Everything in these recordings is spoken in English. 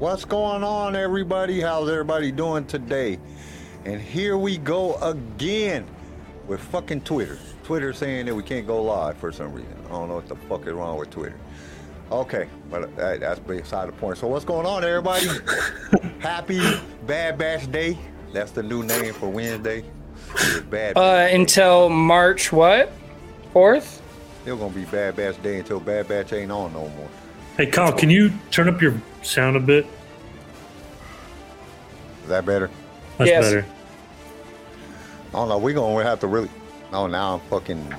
What's going on, everybody? How's everybody doing today? And here we go again with fucking Twitter. Twitter saying that we can't go live for some reason. I don't know what the fuck is wrong with Twitter. Okay, but that, that's beside the point. So what's going on, everybody? Happy Bad Batch Day. That's the new name for Wednesday. It's Bad. Uh, until March what? Fourth? Still gonna be Bad Batch Day until Bad Batch ain't on no more. Hey, Kyle, can you turn up your sound a bit? Is that better? That's Yes. better. I don't know. We gonna have to really. Oh, now I'm fucking.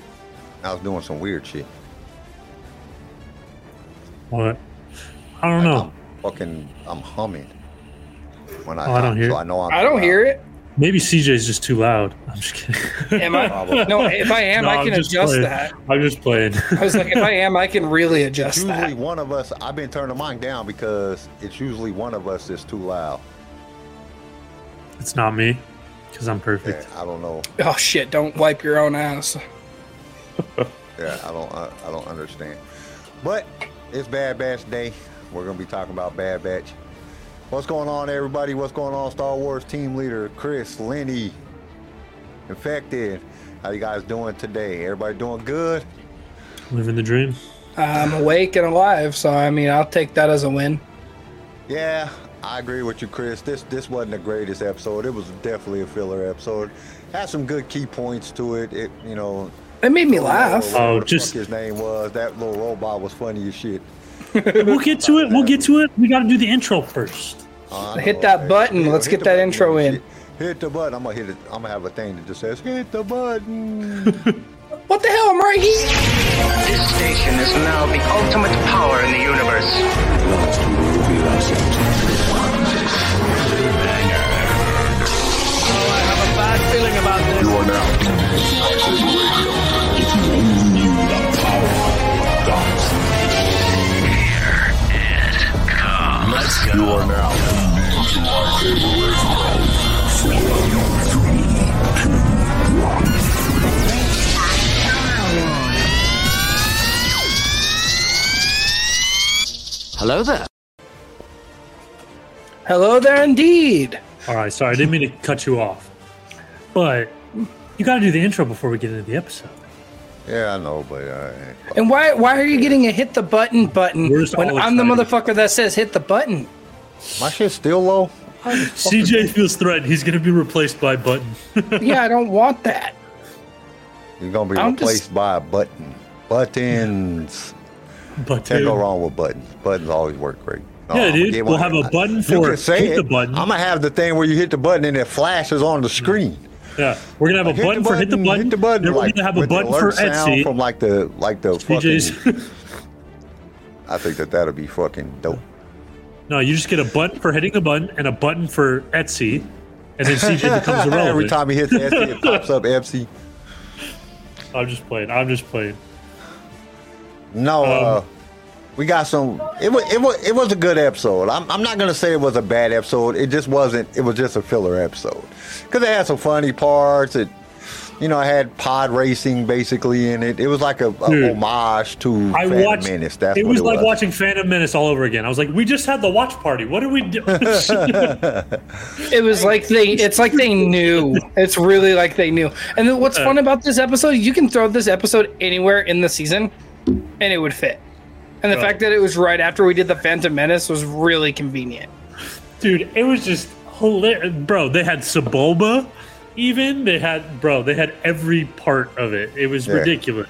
I was doing some weird shit. What? I don't know. I'm fucking. I'm humming. When I, Oh, I don't hear so it. I know I'm I don't hear it. Maybe CJ's just too loud. I'm just kidding. Am I? No, if I am, No, I can adjust playing. that. I'm just playing. I was like, if I am, I can really adjust Usually that. one of us. I've been turning mine down because it's usually one of us that's too loud. it's not me, because I'm Yeah, perfect. I don't know. Oh shit! Don't wipe your own ass. Yeah, I don't. I, I don't understand. But it's Bad Batch Day. We're gonna be talking about Bad Batch. What's going on, everybody? What's going on, Star Wars team leader Chris, Lenny, Infected? How you guys doing today? Everybody doing good? Living the dream. I'm awake and alive, so I mean, I'll take that as a win. Yeah, I agree with you, Chris. This this wasn't the greatest episode. It was definitely a filler episode. Had some good key points to it. It you know. It made me laugh. Oh, just- his name was. That little robot was funny as shit. We'll get to it. We'll get to it. We got to do the intro first. Uh, Hit that button. Let's hit get that button intro and in. Hit the button. I'm gonna hit it. I'm gonna have a thing that just says hit the button. What the hell? I'm right here. This station is now the ultimate power in the universe. Oh, I have a bad feeling about this. You are now Let's You are now tuned in to Lightsaber Radio. Four, three, two, one. Hello there. Hello there, indeed. All right. Sorry, I didn't mean to cut you off, but you got to do the intro before we get into the episode. Yeah, I know, but uh, And why why are you getting a hit the button button We're when I'm the motherfucker that says hit the button? my shit's still low. CJ feels threatened. He's going to be replaced by Button. yeah, I don't want that. You're gonna be I'm replaced just- by a button. Buttons. But Can't go wrong with buttons. Buttons always work great. Oh, Yeah, I'm dude. We'll have a button You for can say hit the it. button. I'm gonna have the thing where you hit the button and it flashes on the screen. Yeah, we're gonna have a Hit button, for hit the button. Hit the button. Then we're like, gonna have a button for Etsy. from like the like the fucking. I think that that'll be fucking dope. no, you just get a button for hitting the button and a button for Etsy, and then CJ becomes irrelevant. Every time he hits Etsy, it pops up Etsy. I'm just playing. I'm just playing. No, Um, uh, we got some. It was it was it was a good episode. I'm I'm not gonna say it was a bad episode. It just wasn't. It was just a filler episode because it had some funny parts. It you know it had pod racing basically in it. It was like a, a Dude, homage to I Phantom watched. Menace. That's it was it like was. watching Phantom Menace all over again. I was like, we just had the watch party. What did we do? It was like they it's like they knew. It's really like they knew. And then what's uh. fun about this episode, you can throw this episode anywhere in the season and it would fit. And the Oh. fact that it was right after we did the Phantom Menace was really convenient. Dude, it was just hilarious. Bro, they had Sebulba. Even they had, bro, they had every part of it. It was Yeah. ridiculous.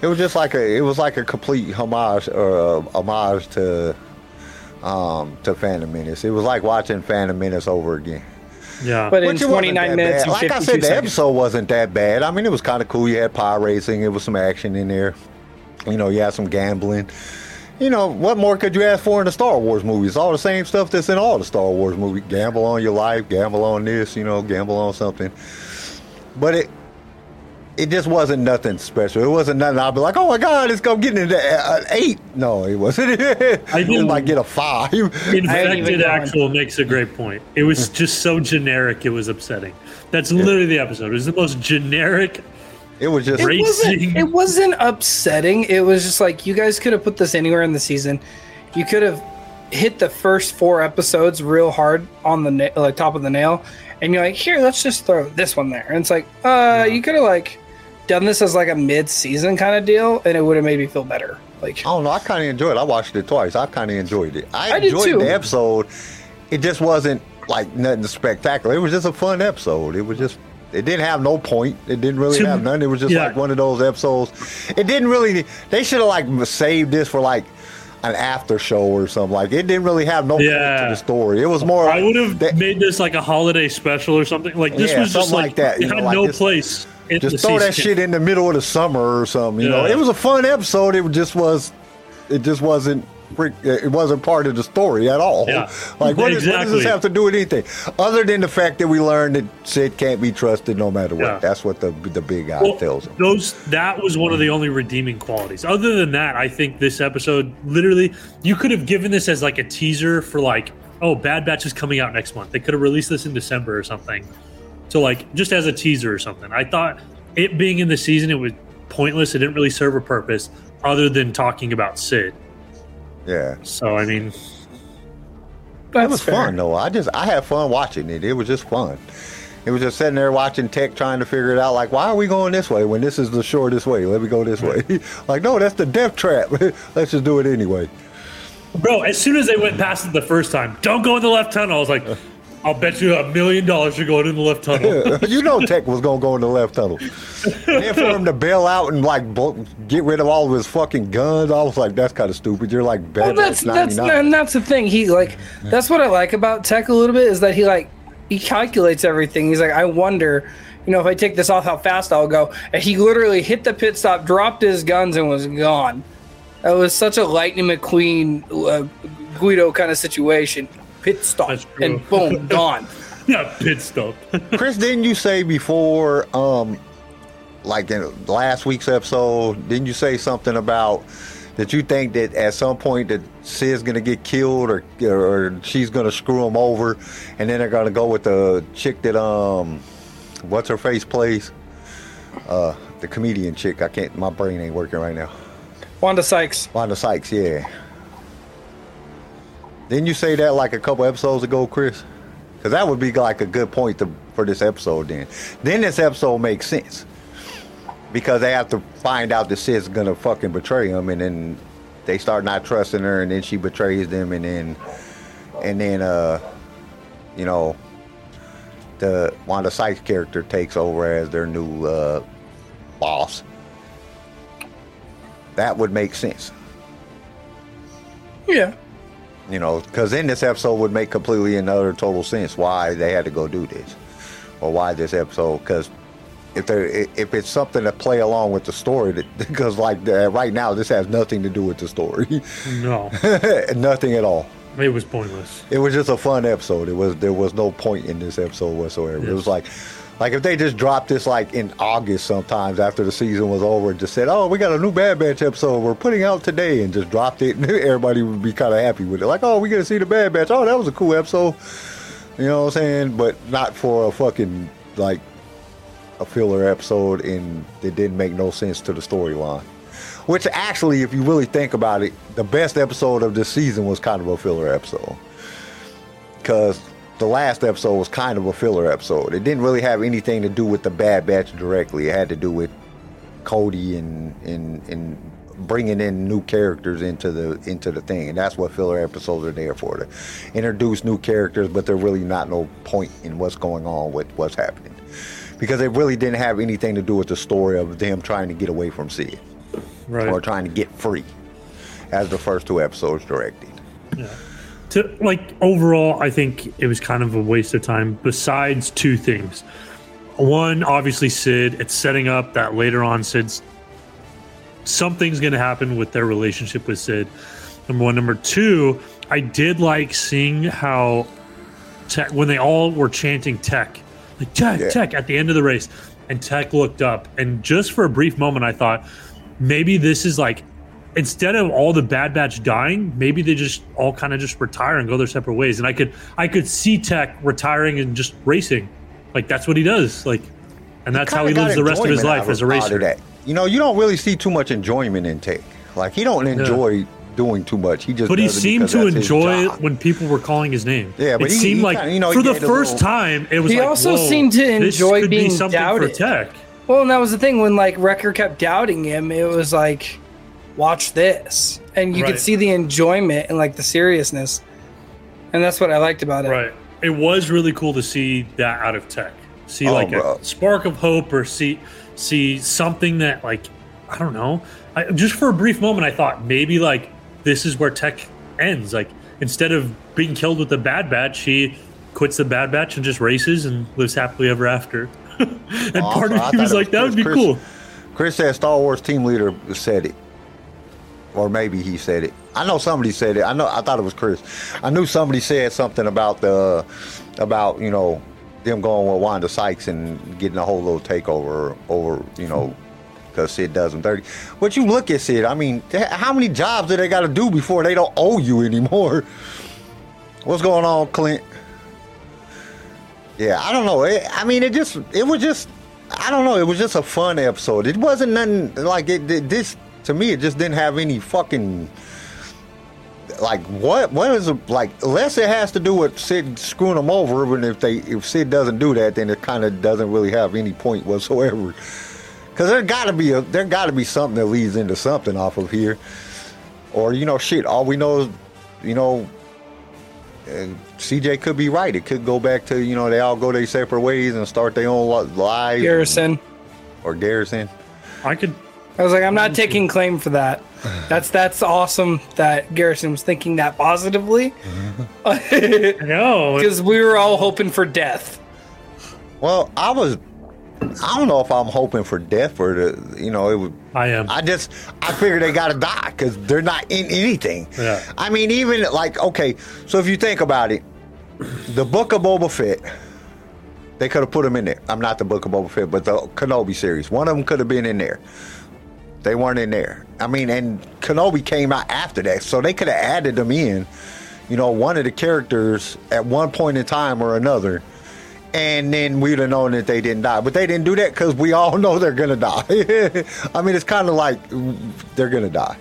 It was just like a it was like a complete homage or a homage to um to Phantom Menace. It was like watching Phantom Menace over again. Yeah, But in Which it 29 minutes and Like I said, the seconds. episode wasn't that bad. I mean, it was kind of cool. You had pod racing. It was some action in there. You know, you had some gambling. You know, what more could you ask for in the Star Wars movies? All the same stuff that's in all the Star Wars movies. Gamble on your life, gamble on this, you know, gamble on something. But it it just wasn't nothing special. It wasn't nothing. I'd be like, oh my god, it's gonna get into an eight. No, it wasn't. was didn't- like get a five. I Infected. Actual makes a great point. It was just so generic, it was upsetting. That's literally the episode. It was the most generic. It was just It wasn't, it wasn't upsetting. It was just like you guys could have put this anywhere in the season. You could have hit the first four episodes real hard on the na- like top of the nail, and you're like, here, let's just throw this one there, and it's like, uh, you could have like done this as like a mid-season kind of deal, and it would have made me feel better. Like, I don't know. I kind of enjoyed it. I watched it twice. I kind of enjoyed it. I, I enjoyed the episode. It just wasn't like nothing spectacular. It was just a fun episode. It was just. It didn't have no point. It didn't really have none. It was just yeah. like one of those episodes. It didn't really. They should have like saved this for like an after show or something. Like it didn't really have no point Yeah. to the story. It was more. I would have that- made this like a holiday special or something. Like this Yeah, was just like, like that, It know, had like no just- place. In just the throw that shit in the middle of the summer or something. You know, it was a fun episode. It just was. It just wasn't. It wasn't part of the story at all. Yeah, Like, what, is- what does this have to do with anything? Other than the fact that we learned that Cid can't be trusted no matter what. Yeah. That's what the the big guy Well, tells him. Those that was one of the only redeeming qualities. Other than that, I think this episode literally you could have given this as like a teaser for like, oh, Bad Batch is coming out next month. They could have released this in December or something. So like just as a teaser or something. I thought it being in the season it was pointless. It didn't really serve a purpose other than talking about Cid. Yeah. So I mean, that's It was fair. fun though. I just I had fun watching it. It was just fun. It was just sitting there watching Tech trying to figure it out. Like, why are we going this way when this is the shortest way? Let me go this way. like, no, that's the death trap. Let's just do it anyway. bro, as soon as they went past it the first time, don't go in the left tunnel. I was like, I'll bet you a million dollars you're going in the left tunnel. you know Tech was gonna go in the left tunnel. And then for him to bail out and like get rid of all of his fucking guns, I was like, that's kind of stupid. You're like Well, bad. that's that's and that's the thing. He like that's what I like about Tech a little bit is that he like he calculates everything. He's like, I wonder, you know, if I take this off, how fast I'll go. And he literally hit the pit stop, dropped his guns, and was gone. That was such a Lightning McQueen uh, Guido kind of situation. Pit stop and boom, gone. yeah, pit stop. Chris, didn't you say before, um, like in last week's episode, didn't you say something about that you think that at some point that Cid's gonna get killed or or she's gonna screw him over, and then they're gonna go with the chick that um, what's her face plays, uh, the comedian chick. I can't. My brain ain't working right now. Wanda Sykes. Wanda Sykes, yeah. Didn't you say that like a couple episodes ago, Chris? Because that would be like a good point to, for this episode. Then, then this episode makes sense because they have to find out that Cid's gonna fucking betray him, and then they start not trusting her, and then she betrays them, and then, and then, uh, you know, the Wanda Sykes character takes over as their new uh, boss. That would make sense. Yeah. You know, because then this episode would make completely another total sense why they had to go do this, or why this episode. Because if they if it's something to play along with the story, that because like uh, right now this has nothing to do with the story, no, nothing at all. it was pointless. It was just a fun episode. It was there was no point in this episode whatsoever. It was like. Like if they just dropped this like in August sometimes after the season was over and just said, "Oh, we got a new Bad Batch episode we're putting out today," and just dropped it, and everybody would be kind of happy with it. Like, "Oh, we got to see the Bad Batch. Oh, that was a cool episode." You know what I'm saying? But not for a fucking like a filler episode, and it didn't make no sense to the storyline. Which actually, if you really think about it, the best episode of this season was kind of a filler episode because the last episode was kind of a filler episode. It didn't really have anything to do with the Bad Batch directly. It had to do with Cody and and and bringing in new characters into the into the thing, and that's what filler episodes are there for to introduce new characters, but they're really not no point in what's going on with what's happening because it really didn't have anything to do with the story of them trying to get away from Cid Right. or trying to get free, as the first two episodes directed. To like overall i think it was kind of a waste of time besides two things. One obviously Cid it's setting up that later on Cid's something's going to happen with their relationship with sid. Number one. Number two i did like seeing how tech when they all were chanting tech like tech Yeah. tech at the end of the race and tech looked up. And just for a brief moment i thought maybe this is like instead of all the bad batch dying maybe they just all kind of just retire and go their separate ways and i could i could see tech retiring and just racing like that's what he does like and that's how he lives the rest of his life out as a racer that. You know, you don't really see too much enjoyment in Tech. Like he don't enjoy doing too much. He just. But he seemed to enjoy it when people were calling his name. Yeah, but it he- seemed he like kinda- you know, for the first little- time it was. He like, also whoa, seemed to enjoy could be being something doubted. for Tech. Well, and that was the thing when like Wrecker kept doubting him. It was like, watch this, and you Right. could see the enjoyment and like the seriousness, and that's what I liked about it. Right. It was really cool to see that out of Tech. See Oh, like bro. a spark of hope, or see see something that like I don't know. I, just for a brief moment, I thought maybe like this is where Tech ends. Like instead of being killed with the Bad Batch, she quits the Bad Batch and just races and lives happily ever after. and Oh, part of thought me was it like, that would be Chris- cool. Chris said Star Wars team leader said it. Or maybe he said it. I know somebody said it. I know I thought it was Chris. I knew somebody said something about the about, you know, them going with Wanda Sykes and getting a whole little takeover over, you know, because Cid does them dirty. But you look at Cid, I mean, how many jobs do they got to do before they don't owe you anymore? What's going on, Clint? Yeah, I don't know. It, I mean, it just, it was just, I don't know. It was just a fun episode. It wasn't nothing like it. it this to me, it just didn't have any fucking like what what is it like unless it has to do with Cid screwing them over. But if they if Cid doesn't do that, then it kind of doesn't really have any point whatsoever. Because there got to be a there got to be something that leads into something off of here, or you know, shit. All we know is, you know, and CJ could be right. It could go back to you know they all go their separate ways and start their own lives. Garrison. or Garrison. I could I was like, I'm not taking claim for that. That's that's awesome that Garrison was thinking that positively, no. because we were all hoping for death. Well, I was. I don't know if I'm hoping for death or the you know it would. I am. I just I figure they gotta die because they're not in anything. Yeah. I mean, even like okay, so if you think about it, the Book of Boba Fett, they could have put them in there. I'm not the Book of Boba Fett, but the Kenobi series. One of them could have been in there. They weren't in there. I mean, and Kenobi came out after that, so they could have added them in. You know, one of the characters at one point in time or another, and then we'd have known that they didn't die. But they didn't do that because we all know they're gonna die. I mean, it's kind of like mm, they're gonna die.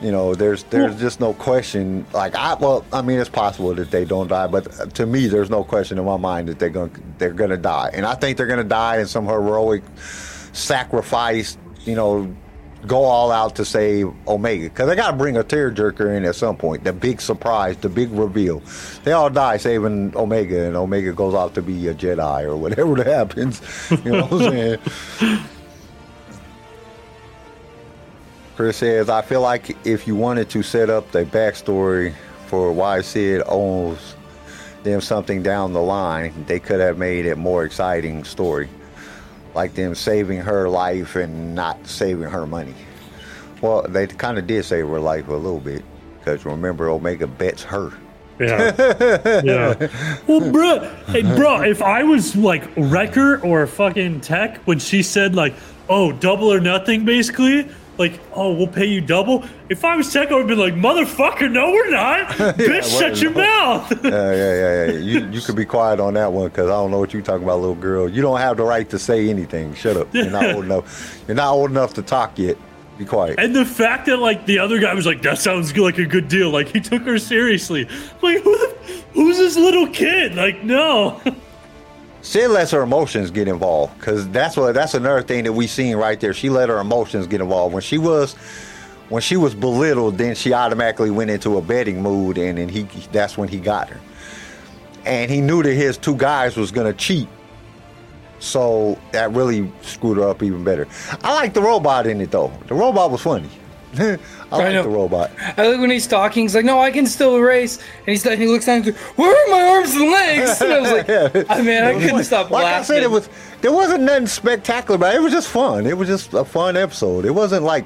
You know, there's there's just no question. Like I, well, I mean, it's possible that they don't die, but uh, to me, there's no question in my mind that they're gonna they're gonna die, and I think they're gonna die in some heroic sacrifice. You know, go all out to save Omega because they got to bring a tearjerker in at some point. The big surprise, the big reveal. They all die saving Omega, and Omega goes out to be a Jedi or whatever that happens. You know what I'm saying? Chris says, I feel like if you wanted to set up the backstory for why Cid owns them something down the line, they could have made it more exciting story. Like them saving her life and not saving her money. Well, they kind of did save her life a little bit. Because remember, Omega bets her. Yeah. yeah. Well, bro, hey, bro, if I was like Wrecker or fucking Tech when she said like, "Oh, double or nothing," basically, like, "Oh, we'll pay you double." If I was Tech, I would be like, "Motherfucker, no, we're not. Bitch, shut your mouth." Yeah, yeah, yeah, yeah. You, you could be quiet on that one because I don't know what you're talking about, little girl. You don't have the right to say anything. Shut up. You're not old enough. You're not old enough to talk yet. Be quiet. and the fact that like the other guy was like, "That sounds good, like a good deal," like he took her seriously. Like, who the, who's this little kid? Like, no. She lets her emotions get involved because that's what that's another thing that we seen right there. She let her emotions get involved when she was when she was belittled. Then she automatically went into a betting mood, and then he that's when he got her. And he knew that his two guys was gonna cheat, so that really screwed her up even better. I like the robot in it though. The robot was funny. I like know. the robot. I like when he's talking. He's like, "No, I can still race," and he's like, he looks down. And goes, Where are my arms and legs? And I was like, "I ah, mean, I couldn't stop like laughing." I said, it was there wasn't nothing spectacular, but it was just fun. It was just a fun episode. It wasn't like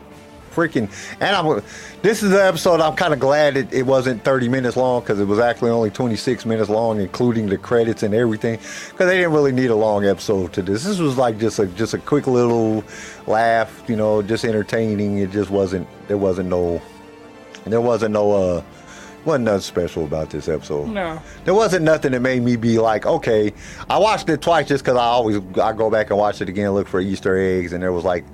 freaking. And I'm this is the episode. I'm kind of glad it, it wasn't 30 minutes long because it was actually only 26 minutes long, including the credits and everything. Because they didn't really need a long episode to this. This was like just a just a quick little laugh, you know, just entertaining. It just wasn't. There wasn't no. There wasn't no. uh wasn't nothing special about this episode. No. There wasn't nothing that made me be like, okay. I watched it twice just because I always I go back and watch it again, look for Easter eggs, and there was like,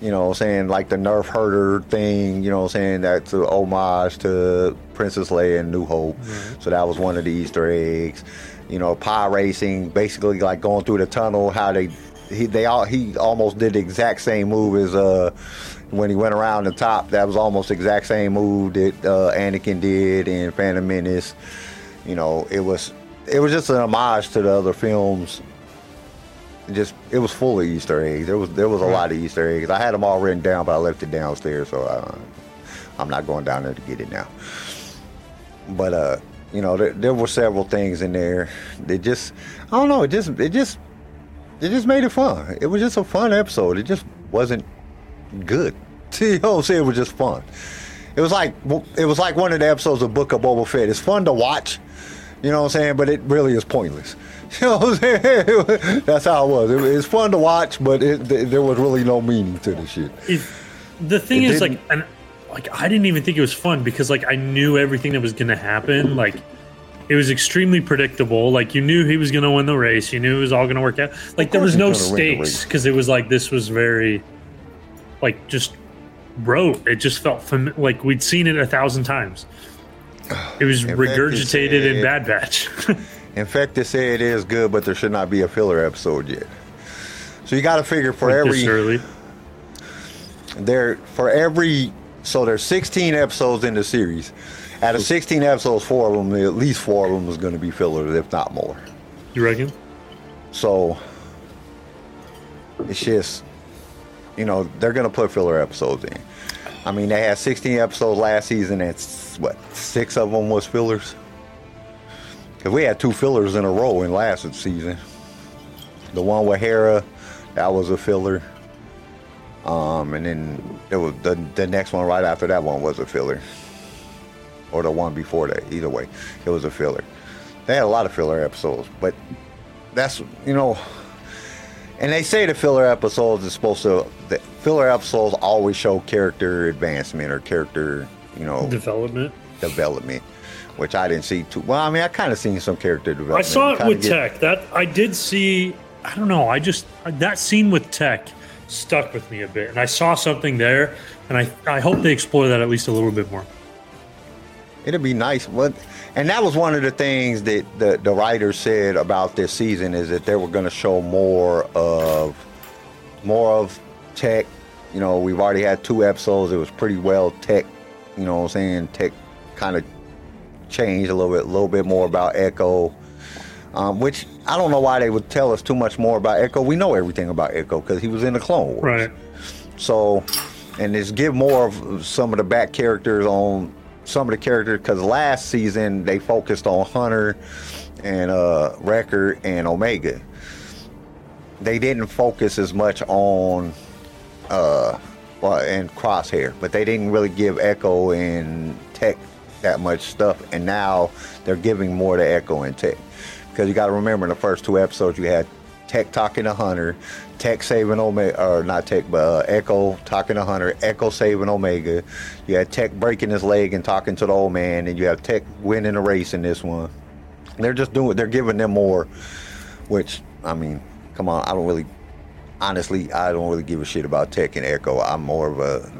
you know, saying like the Nerf herder thing. You know, saying that's an homage to Princess Leia and New Hope. So that was one of the Easter eggs. You know, pod racing, basically like going through the tunnel. How they he they all he almost did the exact same move as uh when he went around the top. That was almost the exact same move that uh, Anakin did in Phantom Menace. You know, it was it was just an homage to the other films. Just it was full of Easter eggs. There was there was a lot of Easter eggs. I had them all written down, but I left it downstairs, so I, I'm not going down there to get it now. But uh, you know, there, there were several things in there. It just I don't know. It just it just it just made it fun. It was just a fun episode. It just wasn't good. You know what It was just fun. It was like it was like one of the episodes of Book of Boba Fett. It's fun to watch, you know what I'm saying, but it really is pointless. You know what I'm saying? That's how it was. It, it's fun to watch, but it, there was really no meaning to the shit. If the thing It is like and like I didn't even think it was fun because like I knew everything that was gonna happen. Like it was extremely predictable. Like you knew he was gonna win the race. You knew it was all gonna work out. Like there was no gonna win the stakes because it was like this was very like just rote. It just felt fam- like we'd seen it a thousand times. It was In fact, it's, regurgitated in Bad Batch. In fact, they say it is good, but there should not be a filler episode yet. So you got to figure for every this there for every so there's 16 episodes in the series. Out of 16 episodes, four of them, at least four of them, is going to be fillers, if not more. You reckon? So it's just, you know, they're going to put filler episodes in. I mean, they had 16 episodes last season, and what six of them was fillers. Because we had two fillers in a row in last season. The one with Hera, that was a filler. Um, and then there was the the next one right after that one was a filler, or the one before that. Either way, it was a filler. They had a lot of filler episodes, but that's you know and they say the filler episodes is supposed to the filler episodes always show character advancement or character you know Development. development which i didn't see too well i mean i kind of seen some character development I saw it with get- Tech. That I did see. I don't know. I just that scene with Tech stuck with me a bit, and I saw something there, and I I hope they explore that at least a little bit more. it'd be nice but and that was one of the things that the, the writers said about this season is that they were going to show more of more of tech you know we've already had two episodes it was pretty well tech you know what i'm saying tech kind of changed a little bit a little bit more about echo um, which i don't know why they would tell us too much more about echo we know everything about echo because he was in the clone wars Right. so, and just give more of some of the back characters on some of the characters because last season they focused on Hunter and uh, Wrecker and Omega. They didn't focus as much on uh, well, and Crosshair, but they didn't really give Echo and Tech that much stuff. And now they're giving more to Echo and Tech because you got to remember in the first two episodes you had Tech talking to Hunter, Tech saving Omega, or not Tech, but uh, Echo talking to Hunter, Echo saving Omega. You had Tech breaking his leg and talking to the old man, and you have Tech winning the race in this one. They're just doing, they're giving them more, which I mean, come on, I don't really, honestly, I don't really give a shit about Tech and Echo. I'm more of a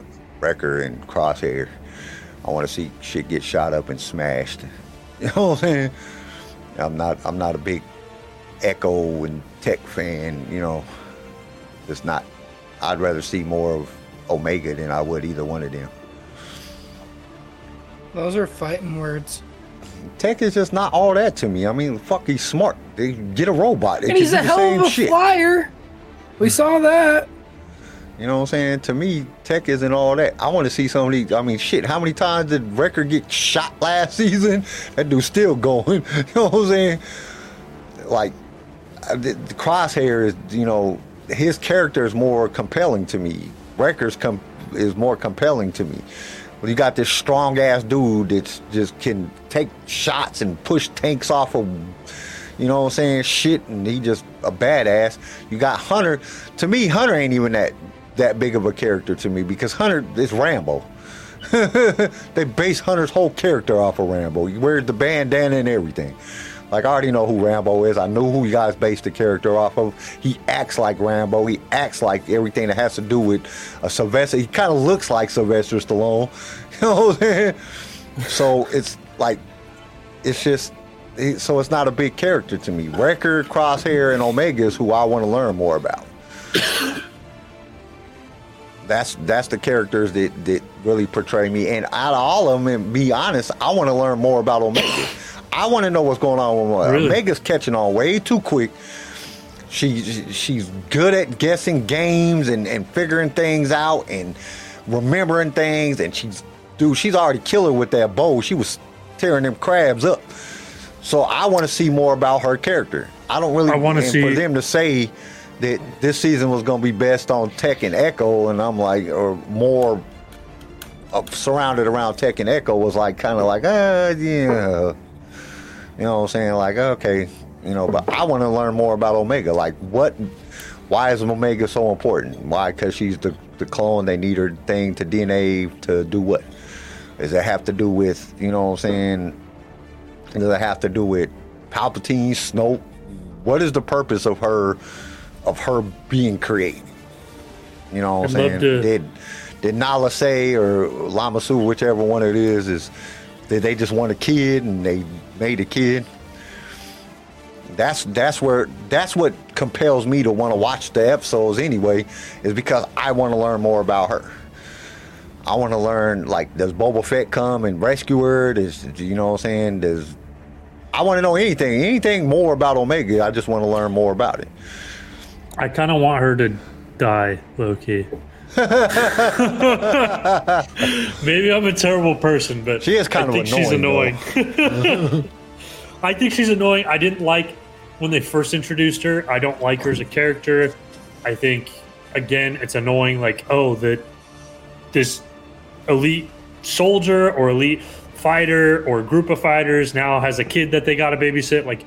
Wrecker and Crosshair. I want to see shit get shot up and smashed. You know what I'm saying? I'm not, I'm not a big Echo and Tech fan, you know. It's not. I'd rather see more of Omega than I would either one of them. Those are fighting words. Tech is just not all that to me. I mean, fuck, he's smart. They get a robot. And he's a hell of a shit. flyer. We saw that. You know what I'm saying? To me, Tech isn't all that. I want to see some of these. I mean, shit, how many times did Wrecker get shot last season? That dude's still going. You know what I'm saying? Like, the, the Crosshair is, you know, his character is more compelling to me. Wrecker's com- is more compelling to me. Well, you got this strong ass dude that just can take shots and push tanks off of you know what I'm saying, shit, and he just a badass. You got Hunter. To me, Hunter ain't even that that big of a character to me because Hunter is Rambo. they base Hunter's whole character off of Rambo. He wears the bandana and everything. Like I already know who Rambo is. I know who you guys based the character off of. He acts like Rambo. He acts like everything that has to do with a Sylvester. He kind of looks like Sylvester Stallone. You know what I'm saying? So it's like, it's just, so it's not a big character to me. Wrecker, Crosshair, and Omega is who I want to learn more about. That's that's the characters that that really portray me. And out of all of them, and be honest, I want to learn more about Omega. I want to know what's going on with Omega. Really? Omega's catching on way too quick. She she's good at guessing games and and figuring things out and remembering things. And she's dude, she's already killer with that bow. She was tearing them crabs up. So I want to see more about her character. I don't really I wanna see- for them to say that this season was going to be best on Tech and Echo, and I'm like, or more uh, surrounded around Tech and Echo was like kind of like, uh, yeah, you know what I'm saying? Like, okay, you know, but I want to learn more about Omega. Like, what, why is Omega so important? Why? Because she's the, the clone. They need her thing to DNA to do what? Does it have to do with, you know what I'm saying? Does it have to do with Palpatine, Snoke? What is the purpose of her, of her being created? You know what I'm saying? to- Did did Nala Se or Lama Su, whichever one it is, is did they just want a kid and they made a kid? That's that's where that's what compels me to want to watch the episodes anyway, is because I want to learn more about her. I want to learn like does Boba Fett come and rescue her? Does you know what I'm saying? Does I want to know anything, anything more about Omega. I just want to learn more about it. I kind of want her to die, low key. Maybe I'm a terrible person, but She is kind I of think she's annoying, annoying. I think she's annoying. I didn't like when they first introduced her. I don't like her as a character. I think again, it's annoying. Like, oh, that this elite soldier or elite fighter or group of fighters now has a kid that they got to babysit. Like,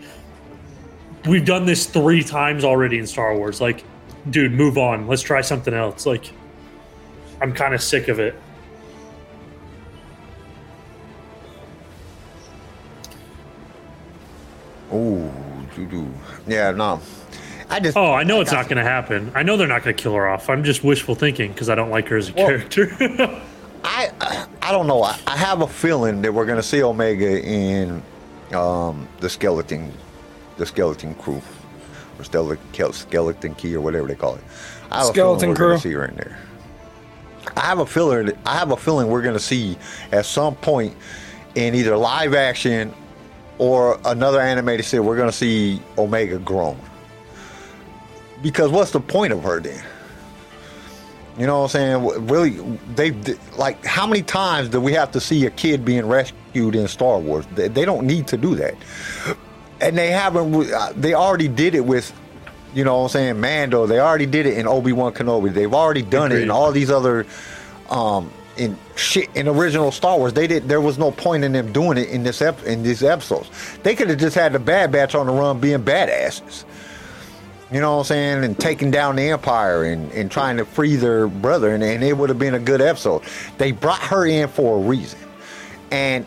we've done this three times already in Star Wars. Like, dude, move on. Let's try something else. Like, I'm kind of sick of it. Oh, yeah, no. I just Oh, I know it's not going to happen. I know they're not going to kill her off. I'm just wishful thinking because I don't like her as a Well- character. I I don't know. I, I have a feeling that we're gonna see Omega in um, the skeleton, the skeleton crew, or skeleton, skeleton key, or whatever they call it. I have Skeleton a feeling we're gonna crew. see her in there. I have a feeling. I have a feeling we're gonna see at some point in either live action or another animated series. We're gonna see Omega grown. Because what's the point of her then? You know what I'm saying? Really, they like how many times do we have to see a kid being rescued in Star Wars? They, they don't need to do that, and they haven't. uh, They already did it with, you know what I'm saying, Mando. They already did it in Obi Wan Kenobi. They've already done it in all these other, um, in shit in original Star Wars. They did. There was no point in them doing it in this ep- in these episodes. They could have just had the Bad Batch on the run being badasses. You know what I'm saying? And taking down the Empire and, and trying to free their brother, and, and it would have been a good episode. They brought her in for a reason. And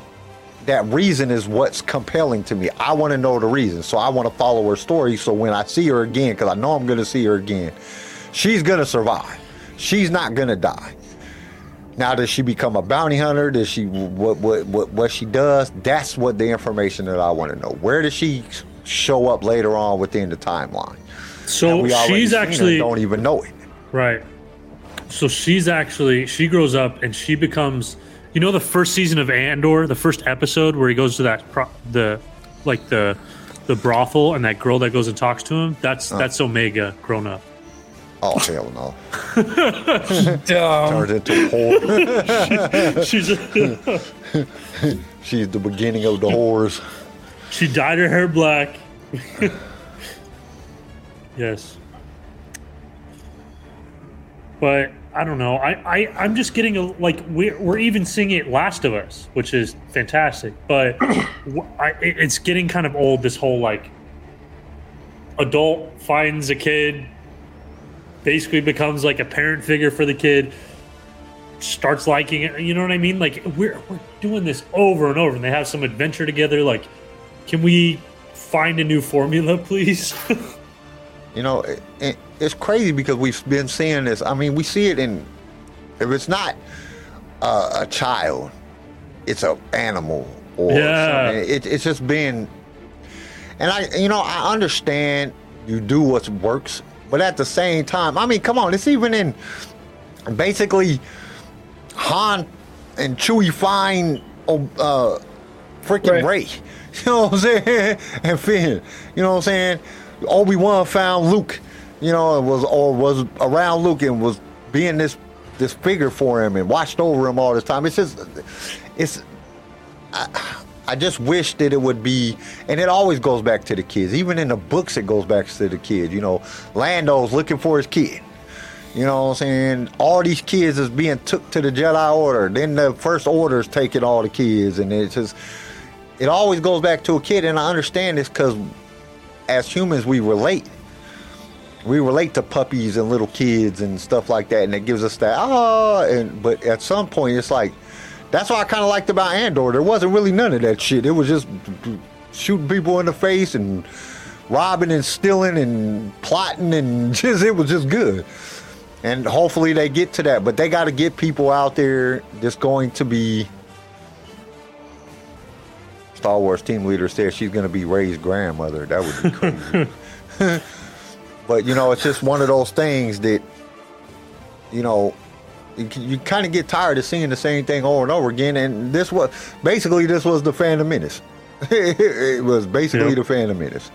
that reason is what's compelling to me. I want to know the reason. So I want to follow her story. So when I see her again, because I know I'm going to see her again, she's going to survive. She's not going to die. Now, does she become a bounty hunter? Does she what what what what she does? That's what the information that I want to know. Where does she show up later on within the timeline? so we she's actually don't even know it. Right. So she's actually she grows up and she becomes you know the first season of Andor, the first episode where he goes to that pro, the like the the brothel and that girl that goes and talks to him. That's that's Omega grown up. Oh hell no! Dumb. Turns into a whore. She's She's the beginning of the whores. she dyed her hair black. yes. But I don't know. I, I I'm just getting a like we're we're even seeing it Last of Us, which is fantastic. But I, it's getting kind of old. This whole like adult finds a kid, basically becomes like a parent figure for the kid. starts liking it. You know what I mean? Like we're we're doing this over and over, and they have some adventure together. Like, can we find a new formula, please? You know, it, it, it's crazy because we've been seeing this. I mean, we see it in if it's not uh, a child, it's a animal or Yeah. something. It, it's just been, and I, you know, I understand you do what works, but at the same time, I mean, come on, it's even in basically Han and Chewie find oh, uh, freaking Right. Rey. You know what I'm saying? And Finn. You know what I'm saying? Obi Wan found Luke. You know, was or was around Luke and was being this this figure for him and watched over him all this time. It's just, it's. I, I just wish that it would be, and it always goes back to the kids. Even in the books, it goes back to the kids. You know, Lando's looking for his kid. You know what I'm saying? All these kids is being took to the Jedi Order. Then the First Order's taking all the kids, and it's just it always goes back to a kid. And I understand this because as humans, we relate. We relate to puppies and little kids and stuff like that, and it gives us that ah. And but at some point, it's like that's what I kind of liked about Andor. There wasn't really none of that shit. It was just shooting people in the face and robbing and stealing and plotting and just it was just good. And hopefully they get to that, but they got to get people out there that's going to be. Star Wars team leader said she's going to be Rey's grandmother. That would be crazy. but you know, it's just one of those things that you know you, you kind of get tired of seeing the same thing over and over again. And this was basically this was the Phantom Menace. it was basically Yeah. the Phantom Menace.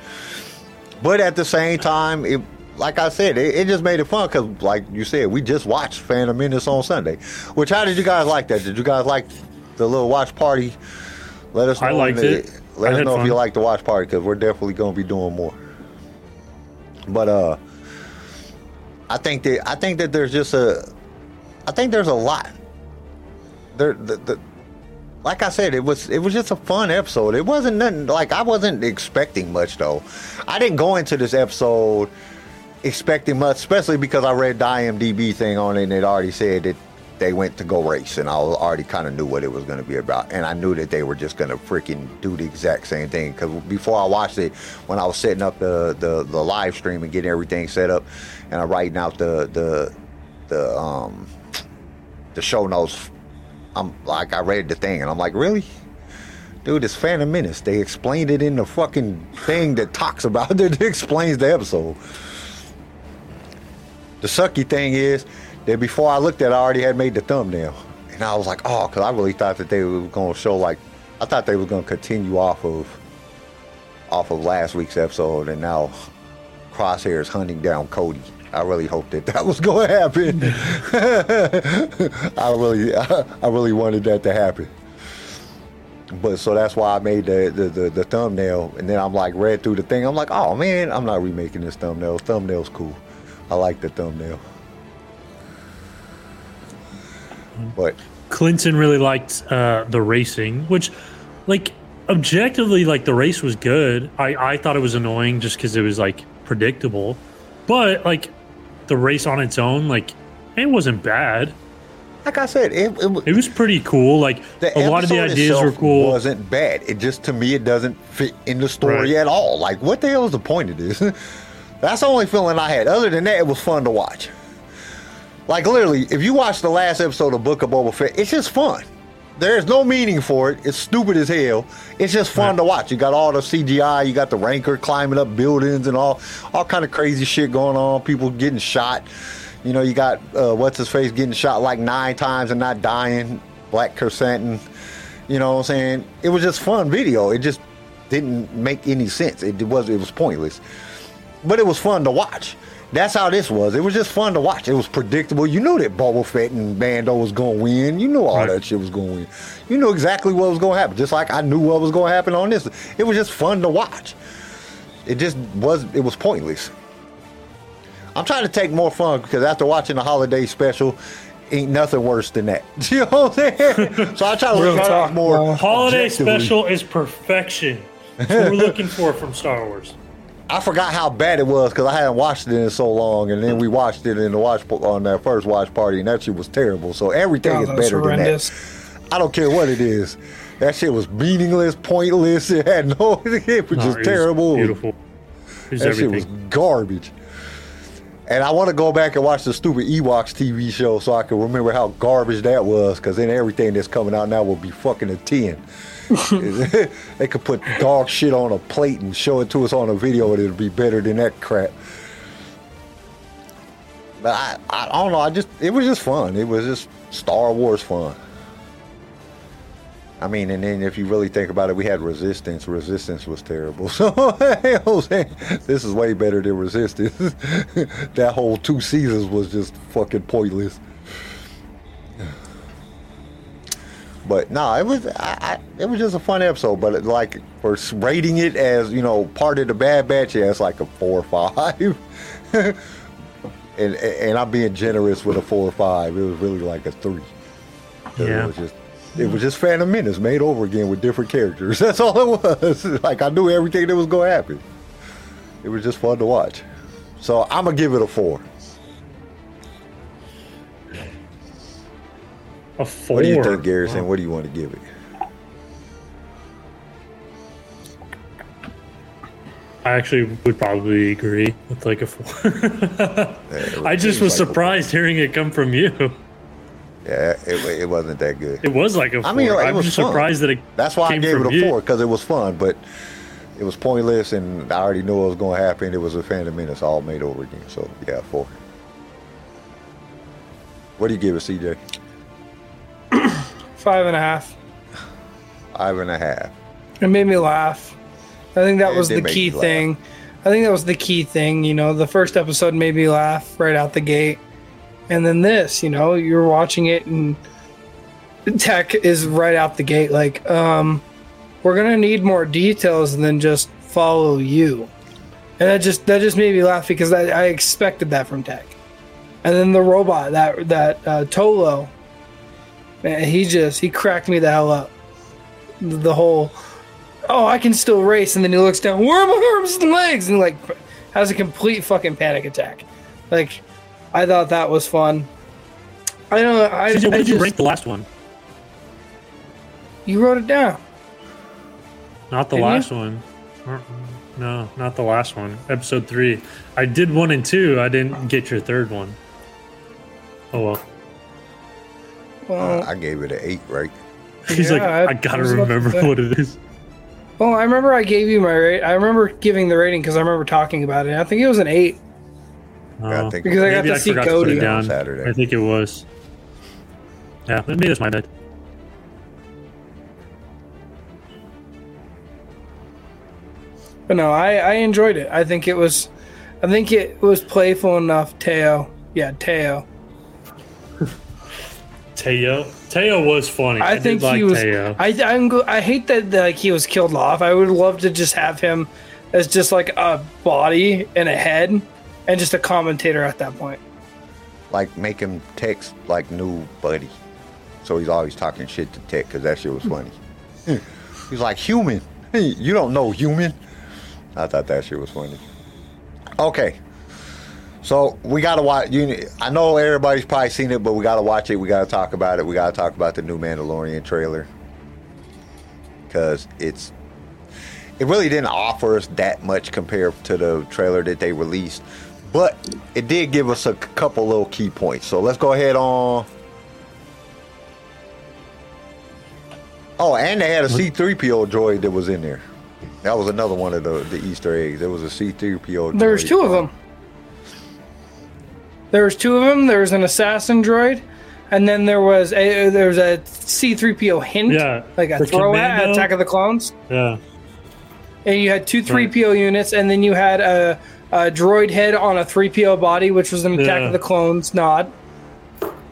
But at the same time, it like I said, it, it just made it fun because, like you said, we just watched Phantom Menace on Sunday. Which how did you guys like that? Did you guys like the little watch party? Let us know. I liked the- it. Let I us know if you like the watch party because we're definitely going to be doing more. But uh, I think that I think that there's just a, I think there's a lot. There, the, the, like I said, it was it was just a fun episode. It wasn't nothing like I wasn't expecting much though. I didn't go into this episode expecting much, especially because I read the IMDb thing on it and it already said that they went to go race, and I already kind of knew what it was going to be about, and I knew that they were just going to freaking do the exact same thing. Because before I watched it, when I was setting up the, the the live stream and getting everything set up, and I'm writing out the the the um the show notes, I'm like I read the thing, and I'm like, really. Dude, it's Phantom Menace. They explained it in the fucking thing that talks about it. That explains the episode. The sucky thing is that before I looked at it, I already had made the thumbnail. And I was like, oh, because I really thought that they were going to show, like, I thought they were going to continue off of off of last week's episode. And now Crosshair is hunting down Cody. I really hoped that that was going to happen. I really, I, really wanted that to happen. But so that's why I made the, the, the, the thumbnail. And then I'm like, read through the thing. I'm like, oh man, I'm not remaking this thumbnail. Thumbnail's cool. I like the thumbnail. But Clinton really liked uh, the racing, which, like, objectively, like the race was good. I I thought it was annoying just because it was like predictable, but like the race on its own, like it wasn't bad. like I said, it, it, It was pretty cool. Like a lot of the ideas were cool. Wasn't bad. It just to me, it doesn't fit in the story Right. at all. Like, what the hell is the point of this? That's the only feeling I had. Other than that, it was fun to watch. Like literally, if you watch the last episode of Book of Boba Fett, it's just fun. There's no meaning for it. It's stupid as hell. It's just fun Right. to watch. You got all the CGI. You got the Rancor climbing up buildings and all all kind of crazy shit going on. People getting shot. You know, you got uh, what's his face getting shot like nine times and not dying. Black Krrsantan. You know what I'm saying? It was just fun video. It just didn't make any sense. It was it was pointless. But it was fun to watch. That's how this was. It was just fun to watch. It was predictable. You knew that Boba Fett and Mando was going to win. You knew all Right. that shit was going to win. You knew exactly what was going to happen. Just like I knew what was going to happen on this. It was just fun to watch. It just was. It was pointless. I'm trying to take more fun because after watching the holiday special, ain't nothing worse than that. You know what I'm saying? so I try to look talk, more. Holiday special is perfection. That's what we're looking for from Star Wars. I forgot how bad it was because I hadn't watched it in so long, and then we watched it in the watch on that first watch party, and that shit was terrible. So everything God, is that was better than that. I don't care what it is. That shit was meaningless, pointless. It had no. It was No, just it was terrible. Beautiful. It was That shit was garbage. And I want to go back and watch the stupid Ewoks TV show so I can remember how garbage that was. Because then everything that's coming out now will be fucking a ten. they could put dog shit on a plate and show it to us on a video, and it'll be better than that crap. But I, I, I don't know. I just it was just fun. It was just Star Wars fun. I mean, and then if you really think about it, we had Resistance. Resistance was terrible. So you know what I'm saying? this is way better than Resistance. that whole two seasons was just fucking pointless. But no, it was I, I, it was just a fun episode. But it, like for rating it as you know part of the Bad Batch, yeah, it's like a four or five. and and I'm being generous with a four or five. It was really like a three. Yeah. It was just it was just Phantom Menace made over again with different characters. That's all it was. like I knew everything that was going to happen. It was just fun to watch. So I'm gonna give it a four. A four. What do you think, Garrison? What do you want to give it? I actually would probably agree with like a four. I just was like surprised hearing it come from you. Yeah, it, it wasn't that good. It was like a four. I mean, it I'm was just fun. surprised that it. That's why I gave it a you. four because it was fun, but it was pointless, and I already knew what was going to happen. It was a Phantom Menace all made over again. So yeah, four. What do you give it, CJ? Five and a half. Five and a half. It made me laugh. I think that It was the key you laugh. thing. I think that was the key thing. You know, the first episode made me laugh right out the gate, and then this. You know, you're watching it and Tech is right out the gate. Like, um, we're gonna need more details than just follow you, and that just that just made me laugh because I, I expected that from Tech. And then the robot that that uh, Tolo, man, he just he cracked me the hell up. The whole oh, I can still race. And then he looks down, where are my arms and legs? And like has a complete fucking panic attack. Like, I thought that was fun. I don't know. I, CJ, what I did you just- rank the last one? You wrote it down. Not the Didn't you? last one. Uh-uh. No, not the last one. Episode three. I did one and two. I didn't get your third one. Oh well. Well, I gave it an eight, right? He's like, I- I gotta I to remember what it is. well, I remember I gave you my rate. I remember giving the rating because I remember talking about it. I think it was an eight Uh, yeah, Oh, I think because I got to I see forgot to put Cody. it down. on Saturday. I think it was. Yeah, maybe that's my bad. But no, I, I enjoyed it. I think it was, I think it was playful enough. Teo, yeah, Teo. Teo. Teo was funny. I, did think like he was. Teo. I I'm, I hate that like he was killed off. I would love to just have him as just like a body and a head, and just a commentator at that point. Like make him text like new buddy, so he's always talking shit to Tech because that shit was hmm. funny. he's like human. Hey, you don't know human. I thought that shit was funny. Okay, so we gotta watch. You, I know everybody's probably seen it, but we gotta watch it. We gotta talk about it. We gotta talk about the new Mandalorian trailer because it's it really didn't offer us that much compared to the trailer that they released, but it did give us a couple little key points. So let's go ahead on. Oh, and they had a C3PO droid that was in there. That was another one of the, the Easter eggs. There was a C3PO. droid. There was two of them. There was two of them. There was an assassin droid, and then there was a there was a C three PO hint, Yeah, like a for throw at Attack of the Clones. Yeah. And you had two three PO units, and then you had a, a droid head on a three PO body, which was an Attack Yeah. of the Clones nod.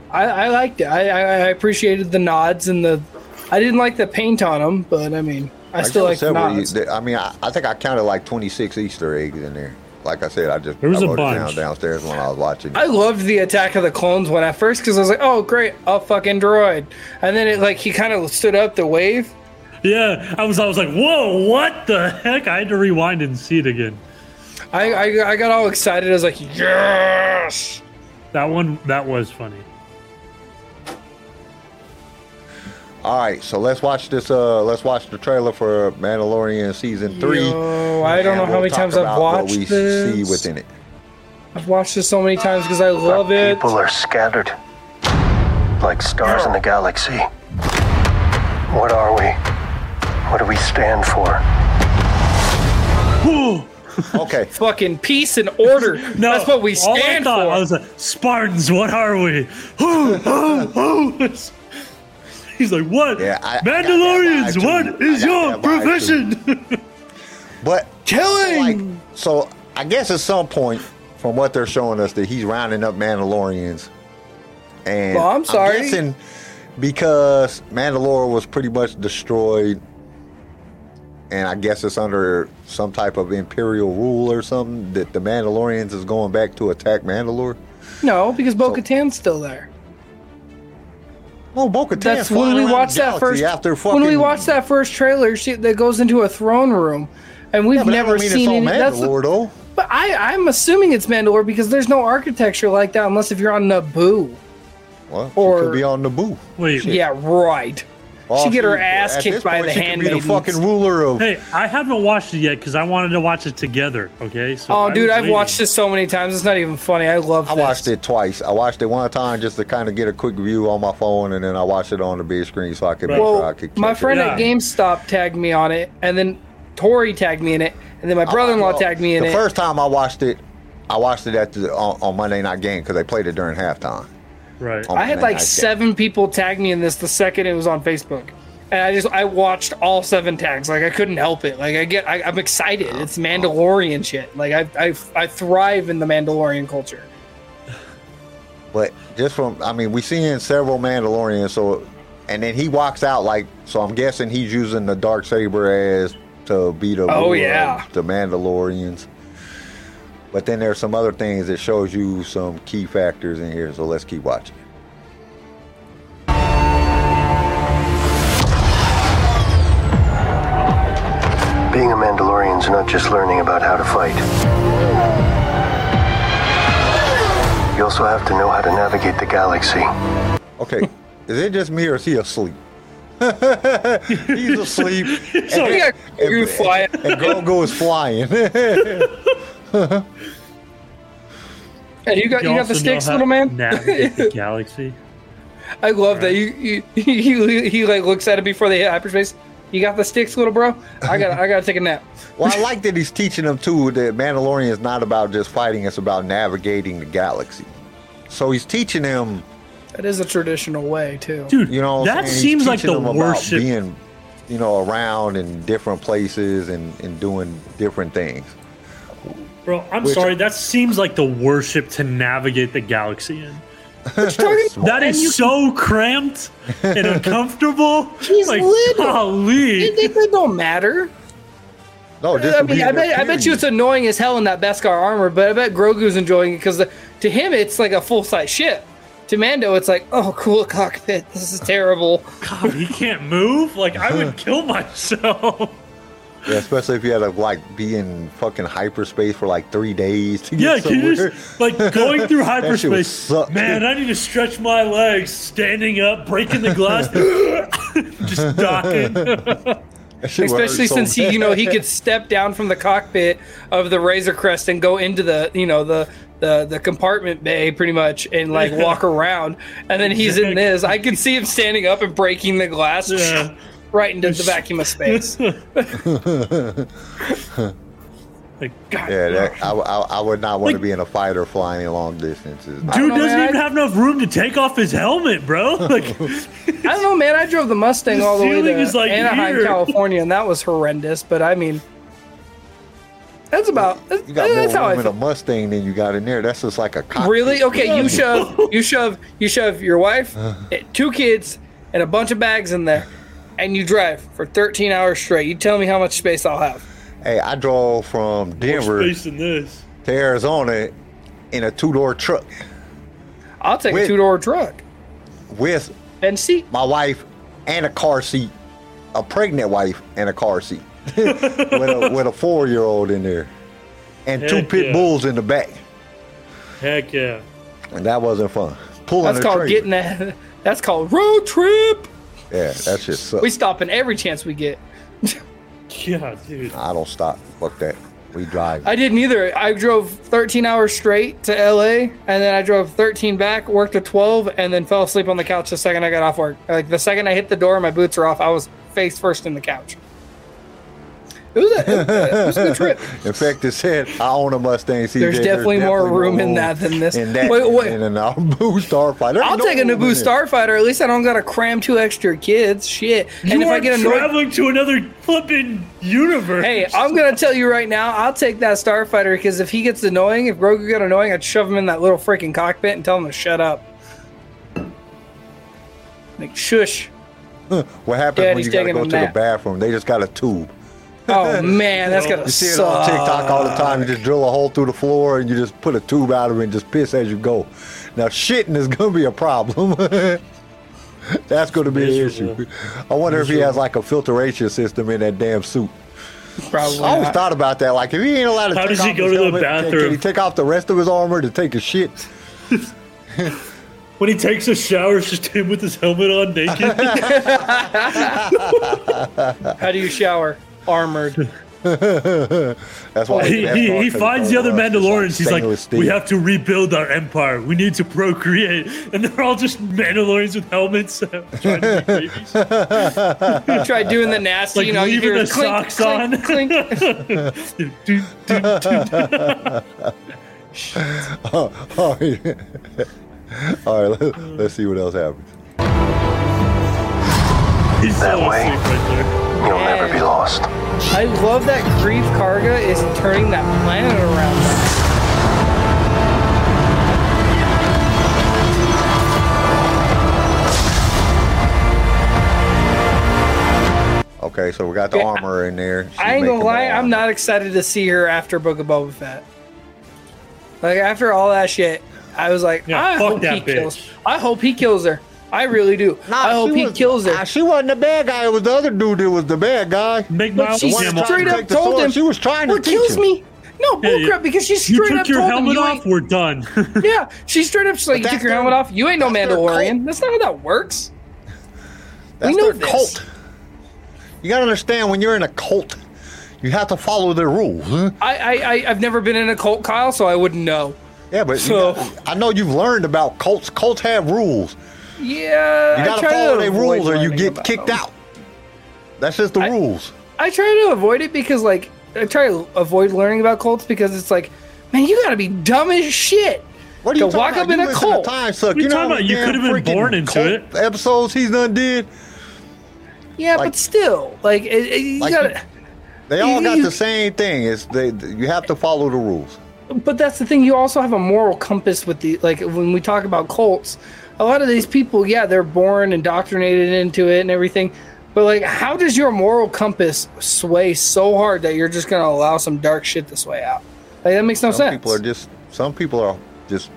I, I liked it. I, I, I appreciated the nods and the. I didn't like the paint on them, but I mean, I, still like the several nods. e- I mean, I, I think I counted like 26 Easter eggs in there. Like I said, I just There was I a wrote it down downstairs when I was watching. I loved the Attack of the Clones one at first because I was like, "Oh, great, a fucking droid," and then it like he kind of stood up the wave. Yeah. I was I was like, whoa, what the heck? I had to rewind and see it again. I, I I got all excited. I was like, yes. That one that was funny. All right, so let's watch this. Uh, let's watch the trailer for Mandalorian season three. Yo, I don't know how we'll many times I've watched what we this. see within it. I've watched this so many times because I love Our it. People are scattered like stars in the galaxy. What are we? What do we stand for? Okay, Fucking peace and order. No, That's what we stand all I stand thought, for. I was like, Spartans, what are we? Who, who, who? He's like, what? Yeah, I- I got that Mandalorians, vibe, what too. is I got your profession? but Killing! like, so I guess at some point, from what they're showing us, that he's rounding up Mandalorians. And Well, I'm sorry. guessing because Mandalore was pretty much destroyed, and I guess it's under some type of imperial rule or something that the Mandalorians is going back to attack Mandalore. no, because Bo Katan's still there. Oh, Bo Katan. That's when we watched that first. After fucking, when we watched that first trailer, she, that goes into a throne room, and we've Yeah, but that never seen it's any. on That's Mandalore though. but I, I'm assuming it's Mandalore because there's no architecture like that unless if you're on Naboo. Well, or- she could be on Naboo. Wait, Yeah, right. Well, she get her she- ass kicked this by point, the she could be the handmaidens. fucking ruler of. hey, I haven't watched it yet because I wanted to watch it together. Okay, so Oh, I dude, I've waiting. watched this so many times. It's not even funny. I love. I this. watched it twice. I watched it one time just to kind of get a quick view on my phone, and then I watched it on the big screen so I could make Well, sure I could. Catch my it. friend at Yeah. GameStop tagged me on it, and then Tori tagged me in it, and then my brother-in-law Well, tagged me in it. the first time I watched it, I watched it at the on, on Monday Night Game because they played it during halftime. Right. on I had Monday like Night Game. seven people tag me in this the second it was on Facebook, and I just I watched all seven tags. Like I couldn't help it. Like I get I, I'm excited. Oh, it's Mandalorian shit. Like I, I I thrive in the Mandalorian culture. But just from, I mean, we seeing several Mandalorians. So, and then he walks out like, so I'm guessing he's using the dark saber as to be the Oh, yeah. the Mandalorians. But then there's some other things that shows you some key factors in here. So let's keep watching. Being a Mandalorian is not just learning about how to fight. You also have to know how to navigate the galaxy. Okay, is it just me or is he asleep? he's asleep. and, We got Grogu and Grogu is flying. Hey, you got you, got also the know sticks, how little man. Navigate the galaxy. I love that you, you he, he he like looks at it before they hit hyperspace. You got the sticks, little bro. I got I got to take a nap. well, I like that he's teaching them too that Mandalorian is not about just fighting; it's about navigating the galaxy. So he's teaching them, That is a traditional way too. Dude, you know, that saying? Seems like the them about worship. being, you know, around in different places and, and doing different things. Bro, I'm Which- sorry. That seems like the worship to navigate the galaxy in. Talking- That is so cramped and uncomfortable. He's like, little. golly. it, it, it don't matter. No, just I mean, I bet, I bet you it's annoying as hell in that Beskar armor, but I bet Grogu's enjoying it because to him it's like a full size ship. To Mando, it's like, oh, cool cockpit. This is terrible. God, he can't move. Like I would kill myself. Yeah, especially if you had to like be in fucking hyperspace for like three days to Yeah, get can you somewhere. just like going through That shit would hyperspace? suck. Man, I need to stretch my legs, standing up, breaking the glass, just docking. That shit would hurt Especially so since he, you know, he could step down from the cockpit of the Razor Crest and go into the, you know, the the the compartment bay pretty much and like walk around. And then he's in this. I can see him standing up and breaking the glass Yeah. Right into the vacuum of space. Like, God, Yeah, that, I, I, I would not want to be in a fighter flying long distances. dude know, doesn't man. even have enough room to take off his helmet, bro. Like, I don't know, man. I drove the Mustang The all the way to is, like, Anaheim, here. California, and that was horrendous. But I mean, that's about that's, You got that's how more I room in a. Mustang than you got in there. That's just like a cockpit. Really? Okay, you shove, you shove, you shove your wife, eh, two kids, and a bunch of bags in there, and you drive for 13 hours straight. You tell me how much space I'll have. Hey, I drove from Denver space in this. to Arizona in a two door truck I'll take a two door truck with and seat. my wife and a car seat, a pregnant wife and a car seat with a with a four year old in there. and two pit yeah. bulls in the back, Heck yeah. and that wasn't fun. Pulling That's called trailer. getting that. That's called road trip. Yeah, that shit sucks. We stopping every chance we get. Yeah, dude. I don't stop. Fuck that. We drive. I didn't either. I drove 13 hours straight to LA, and then I drove 13 back, worked a 12, and then fell asleep on the couch the second I got off work. Like the second I hit the door, my boots were off. I was face first in the couch. It was a, it was a good trip. In fact, it said I own a Mustang. CJ. There's definitely more room in that than this. In that, Wait, wait. in an Naboo Starfighter. I'll no take a Naboo. Starfighter. At least I don't gotta cram two extra kids. Shit. And you if are I get annoyed, traveling to another flipping universe. hey, I'm gonna tell you right now, I'll take that Starfighter because if he gets annoying, if Grogu got annoying, I'd shove him in that little freaking cockpit and tell him to shut up. Like shush. What happens when you gotta go to the nap. bathroom? They just got a tube. Oh man, that's gonna You see it on suck. TikTok all the time. You just drill a hole through the floor and you just put a tube out of it and just piss as you go. Now shitting is gonna be a problem. That's gonna be an issue. I wonder if he has like a filtration system in that damn suit. Probably. I always not. thought about that. Like if he ain't allowed to How take does he off go his to the helmet, can- Can, he take off the rest of his armor to take a shit? When he takes a shower, it's just him with his helmet on naked. How do you shower? Armored. That's why he he, he finds the other around. It's Mandalorians. He's like, stainless steel. we have to rebuild our empire. We need to procreate. And they're all just Mandalorians with helmets uh, trying to make. Try doing the nasty, Like you know, you leaving hear the clink, socks clink, on. clink. Do, do, do. Oh, yeah. All right, let, let's see what else happens. He's That so way. right. You'll never be lost. I love that Greef Karga is turning that planet around. Okay, so we got the Okay, armor in there. She's I ain't gonna lie, I'm not excited to see her after Book of Boba Fett. Like after all that shit, I was like, Yeah, I fuck hope that he bitch. kills. I hope he kills her. I really do. I hope he was- kills her. Nah, she wasn't the bad guy. It was the other dude that was the bad guy. Make But she one that tried straight up take told sword, him. she was trying to Or kills him. me. No Yeah, bullcrap yeah. because she You straight took up your told him helmet you off. We're done. Yeah, she straight up she's like, you took your helmet off. You ain't no Mandalorian. That's not how that works. That's know their this. cult. You gotta understand when you're in a cult, you have to follow their rules. huh? I, I, I I've never been in a cult, Kyle, so I wouldn't know. Yeah, but So- gotta- I know you've learned about cults. Cults have rules. Yeah, You I gotta try follow their rules or you get kicked them. out. That's just the I- rules. I try to avoid it because, like, I try to avoid learning about cults because it's like, man, you gotta be dumb as shit. What are you to walk about? up in You a cult. Time suck. What are you know talking how about? You could've been born into cult it. Episodes he's done did. Yeah, Like- but still, like, it, it- you Like gotta. They all got You- the same thing. It's they. You have to follow the rules. But that's the thing. You also have a moral compass with the like when we talk about cults. A lot of these people, yeah, they're born indoctrinated into it and everything. But like, how does your moral compass sway so hard that you're just gonna allow some dark shit to sway out? Like that makes no Some sense. people are just. Some people are just.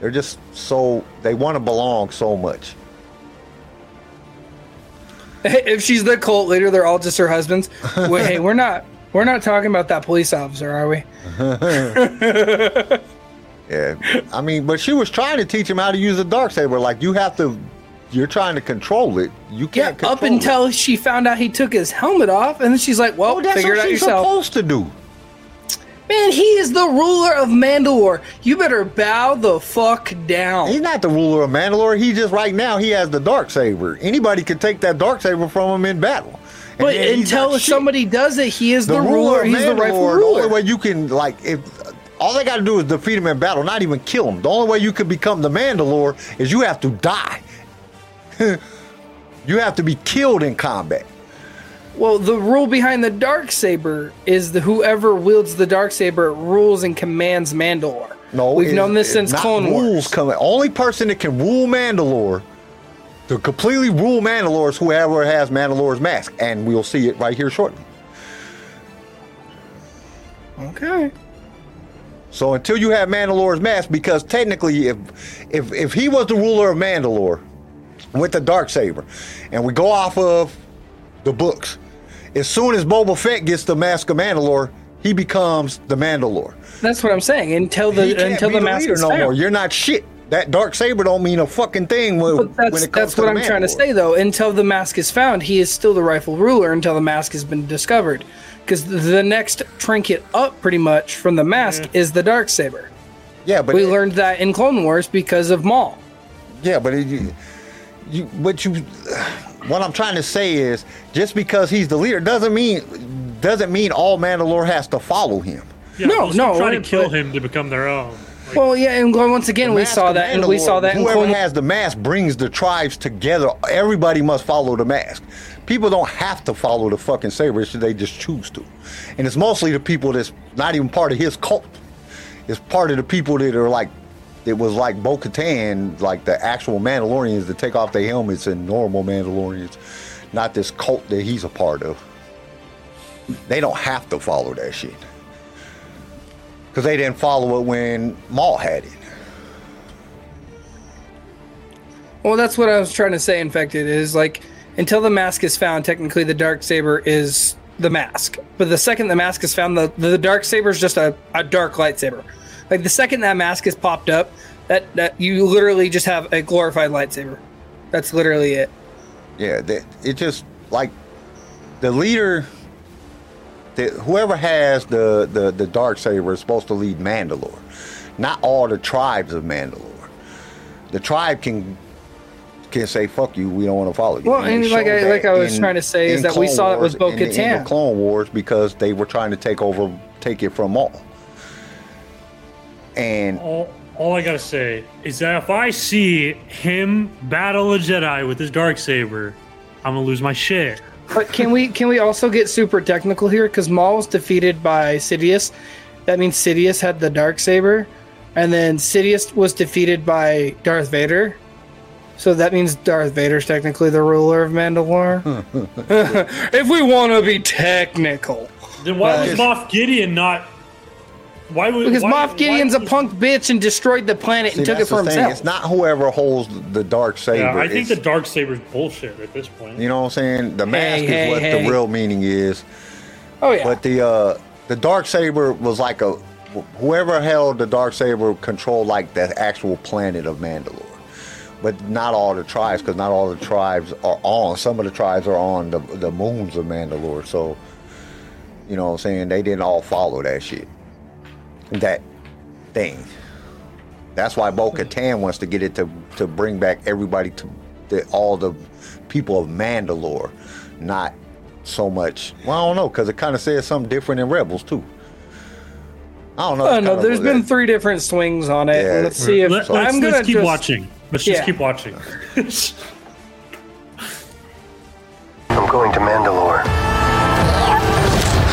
They're just so they want to belong so much. if she's the cult leader, they're all just her husbands. Wait, hey, we're not we're not talking about that police officer, are we? Yeah, I mean, but she was trying to teach him how to use a dark saber. Like you have to, you're trying to control it. You can't. control up until she found out he took his helmet off, and then she's like, "Well, it. Oh, that's figure it what out she's yourself." supposed to do. Man, he is the ruler of Mandalore. You better bow the fuck down. He's not the ruler of Mandalore. He just right now he has the dark saber. Anybody could take that dark saber from him in battle. And But until somebody does it, he is the, the ruler. of He's the rightful Mandalore, The only way you can like if all they got to do is defeat him in battle, not even kill him. The only way you can become the Mandalore is you have to die. you have to be killed in combat. Well, the rule behind the dark saber is the whoever wields the dark saber rules and commands Mandalore. No, we've known this since Clone Wars. Coming, only person that can rule Mandalore, to completely rule Mandalore, is whoever has Mandalore's mask, and we'll see it right here shortly. Okay. So until you have Mandalore's mask, because technically, if if if he was the ruler of Mandalore with the dark saber, and we go off of the books, as soon as Boba Fett gets the mask of Mandalore, he becomes the Mandalore. That's what I'm saying. Until the until be the mask is no found. more. You're not shit. That dark saber don't mean a fucking thing when, But that's when it comes that's what I'm the trying to say though. Until the mask is found, he is still the rightful ruler until the mask has been discovered. Because the next trinket up, pretty much from the mask, mm-hmm. is the dark saber. Yeah, but We learned that in Clone Wars because of Maul. Yeah, but it, you, you, what you, what I'm trying to say is, just because he's the leader doesn't mean doesn't mean all Mandalore has to follow him. Yeah, No, they'll still no, try to but- kill him to become their own. Like, Well, yeah, and once again, The we saw that, and we saw that in Whoever Clone has the mask brings the tribes together. Everybody must follow the mask. People don't have to follow the fucking saber; they just choose to. And it's mostly the people that's not even part of his cult. It's part of the people that are like, it was like Bo Katan, like the actual Mandalorians that take off their helmets and normal Mandalorians, not this cult that he's a part of. They don't have to follow that shit. Because they didn't follow it when Maul had it. Well, that's what I was trying to say. Infected is like until the mask is found, technically the dark saber is the mask. But the second the mask is found, the the dark saber is just a, a dark lightsaber. Like the second that mask is popped up, that that you literally just have a glorified lightsaber. That's literally it. Yeah, that it just like the leader, the, whoever has the, the the dark saber is supposed to lead Mandalore, not all the tribes of Mandalore. The tribe can can say fuck you, we don't want to follow you. Well, they and like I- like I was trying to say is in that we Clone saw it with Wars, in the end of Clone Wars because they were trying to take over, take it from all. And all, all I gotta say is that if I see him battle a Jedi with his dark saber, I'm gonna lose my shit. But can we can we also get super technical here? Because Maul was defeated by Sidious. That means Sidious had the dark saber, and then Sidious was defeated by Darth Vader. So that means Darth Vader's technically the ruler of Mandalore. if we want to be technical, Then why Well, was Moff Gideon not? Why would because why, Moff Gideon's why a punk bitch and destroyed the planet see, and took it for the thing. himself. It's not whoever holds the dark saber. Yeah, I think the it's- dark saber's bullshit at this point. You know what I'm saying? The mask hey, is what hey. the real meaning is. oh yeah, But the uh the dark saber was like a whoever held the dark saber controlled like the actual planet of Mandalore. But not all the tribes, because not all the tribes are on. Some of the tribes are on the the moons of Mandalore. So, you know what I'm saying? They didn't all follow that shit. That thing. That's why Bo Katan wants to get it to to bring back everybody to the, all the people of Mandalore, not so much. Well, I don't know because it kind of says something different in Rebels too. I don't know. It's no, kinda there's been that- three different swings on it. Yeah. Let's see if Let, us I'm gonna keep just- watching. Let's Yeah. just keep watching. I'm going to Mandalore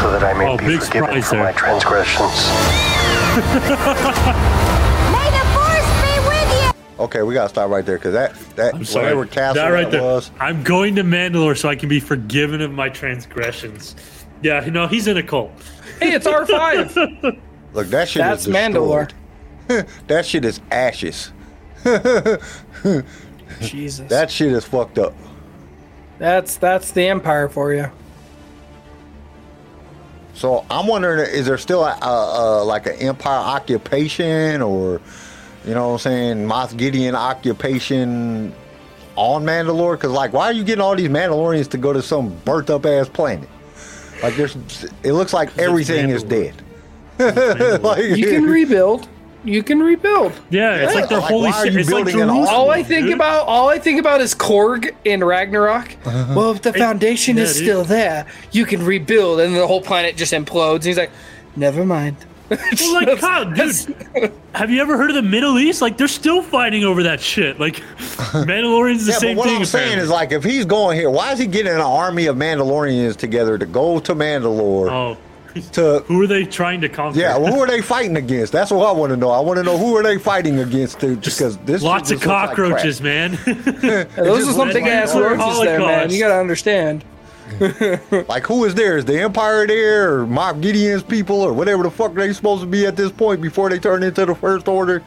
so that I may Oh, be forgiven surprise for there. my transgressions. May the force be with you! Okay, we gotta stop right there because that that I'm sorry. whatever castle that right that there. was. I'm going to Mandalore so I can be forgiven of my transgressions. Yeah, you know he's in a cult. Hey, it's R five. Look, that shit That's is Mandalore. that shit is ashes. Jesus, That shit is fucked up. that's that's the Empire for you. So I'm wondering, is there still a, a, a like an empire occupation, or you know what I'm saying, Moff Gideon occupation on Mandalore? Because like, why are you getting all these Mandalorians to go to some burnt up ass planet? Like, there's, it looks like everything is dead. like, You can rebuild. You can rebuild. Yeah, it's like their Like, holy why are city. It's like Jerusalem. All I think dude. about, all I think about is Korg in Ragnarok. Uh-huh. Well, if the foundation yeah, is still there, you can rebuild, and the whole planet just implodes. And he's like, "Never mind." Well, like, God, dude, have you ever heard of the Middle East? Like, they're still fighting over that shit. Like, Mandalorian's the Yeah, same but what thing. I'm saying is like, if he's going here, why is he getting an army of Mandalorians together to go to Mandalore oh, to who are they trying to conquer? Yeah, well, who are they fighting against? That's what I want to know. I want to know who are they fighting against to, because this lots of just looks like crap. cockroaches, man. Those are some led big by ass nuclear roaches there, man. You gotta understand. Like who is there? Is the Empire there, or Moff Gideon's people, or whatever the fuck they supposed to be at this point before they turn into the First Order?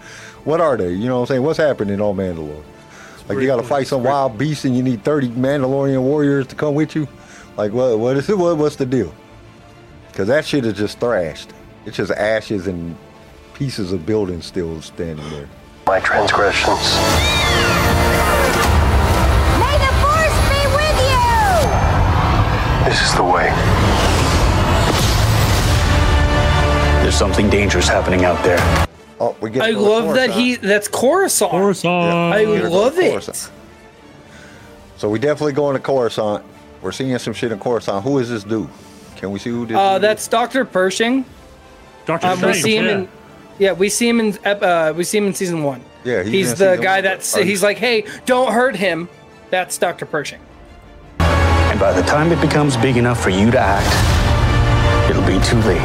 What are they? You know what I'm saying? What's happening on Mandalore? Like you got to fight some wild beast, and you need 30 Mandalorian warriors to come with you. Like what? What is it? What, what's the deal? Because that shit is just thrashed. It's just ashes and pieces of buildings still standing there. My transgressions. May the force be with you! This is the way. There's something dangerous happening out there. Oh, we get I to the love that he. That's Coruscant. Coruscant. I love it. Coruscant. So we definitely going to Coruscant. We're seeing some shit in Coruscant. Who is this dude? Can we see who this Uh, that's Doctor Pershing. Doctor Um, we see him yeah. in. Yeah, we see him in. Uh, we see him in season one. Yeah, he's he's, the guy one. that's. Are you- He's like, hey, don't hurt him. That's Doctor Pershing. And by the time it becomes big enough for you to act, it'll be too late.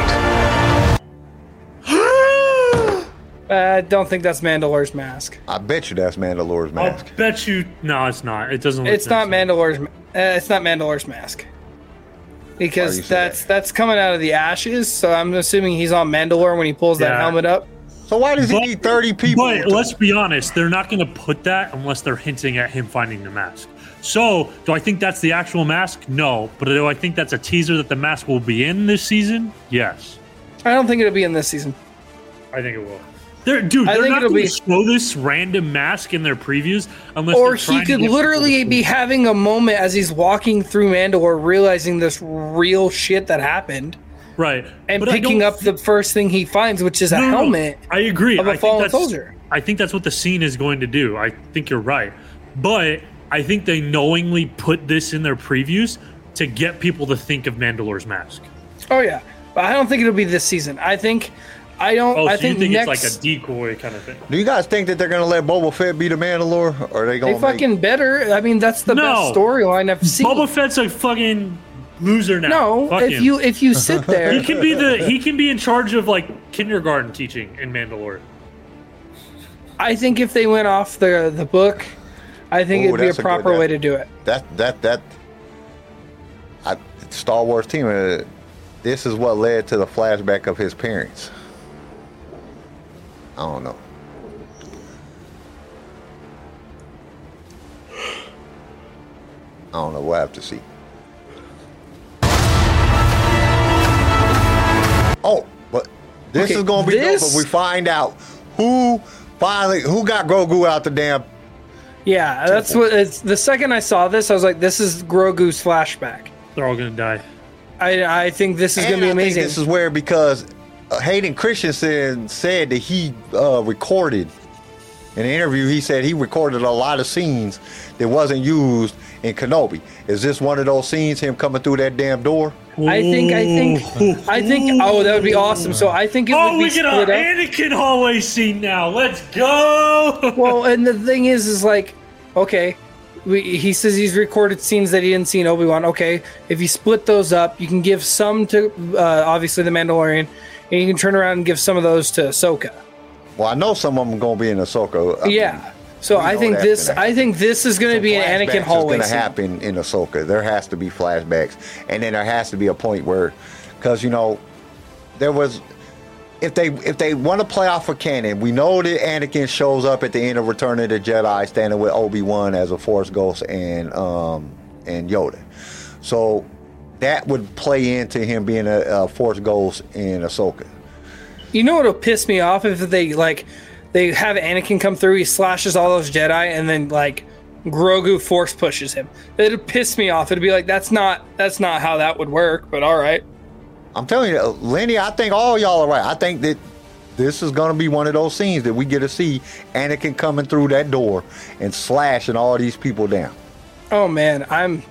I don't think that's Mandalore's mask. I bet you that's Mandalore's I'll mask. bet you. No, it's not. It doesn't. Look It's not sense. Mandalore's. ma- Uh, it's not Mandalore's mask. Why you Because that's that? that's coming out of the ashes, so I'm assuming he's on Mandalore when he pulls that helmet up. So why does he need 30 people? But let's be honest, they're not going to put that unless they're hinting at him finding the mask. So, do I think that's the actual mask? No. But do I think that's a teaser that the mask will be in this season? Yes. I don't think it'll be in this season. I think it will. They're, dude, I they're think not going to show this random mask in their previews unless Or he could literally be having a moment as he's walking through Mandalore, realizing this real shit that happened, right and But picking up the first thing he finds, which is a No, no, no. helmet. I agree. of a I fallen soldier. I think that's what the scene is going to do. I think you're right. But I think they knowingly put this in their previews to get people to think of Mandalore's mask. Oh yeah, but I don't think it'll be this season. I think, I don't. Oh, I so think, you think next it's like a decoy kind of thing? Do you guys think that they're going to let Boba Fett be the Mandalore? Or are they they going to fucking better. I mean, that's the No. best storyline I've seen. Boba Fett's a fucking loser now. no, Fuck if him. you if you sit there, he can be the he can be in charge of like kindergarten teaching in Mandalore. I think if they went off the the book, I think Ooh, it'd be a that's a good- proper that- way to do it. That, that, that. I, Star Wars team, uh, this is what led to the flashback of his parents. I don't know. I don't know. We'll have to see. Oh, but this Okay, is gonna be this- dope if we find out who finally who got Grogu out the damn. Yeah, that's what it's. The second I saw this, I was like, "This is Grogu's flashback." They're all gonna die. I I think this is gonna be I think amazing. This is where because Hayden Christensen said that he uh, recorded in an interview. He said he recorded a lot of scenes that wasn't used in Kenobi. Is this one of those scenes? Him coming through that damn door? I think I think I think. Oh, that would be awesome. So I think it Oh, would be we get split an up. Anakin hallway scene now. Let's go. Well, and the thing is, is like, okay, we, he says he's recorded scenes that he didn't see in Obi Wan. Okay, if you split those up, you can give some to uh, obviously the Mandalorian, and you can turn around and give some of those to Ahsoka. Well, I know some of them gonna be in Ahsoka. I mean, Yeah. So I think this I think this is going to be an Anakin hallway is gonna happen in Ahsoka. There has to be flashbacks, and then there has to be a point where, because you know, there was. If they if they want to play off of canon, we know that Anakin shows up at the end of Return of the Jedi, standing with Obi Wan as a Force ghost and um and Yoda. So that would play into him being a, a Force ghost in Ahsoka. You know what'll piss me off if they like they have Anakin come through, he slashes all those Jedi, and then like Grogu force pushes him. It'd piss me off. It'd be like that's not that's not how that would work. But all right. I'm telling you, Lenny, I think all y'all are right. I think that this is going to be one of those scenes that we get to see Anakin coming through that door and slashing all these people down. Oh man, I'm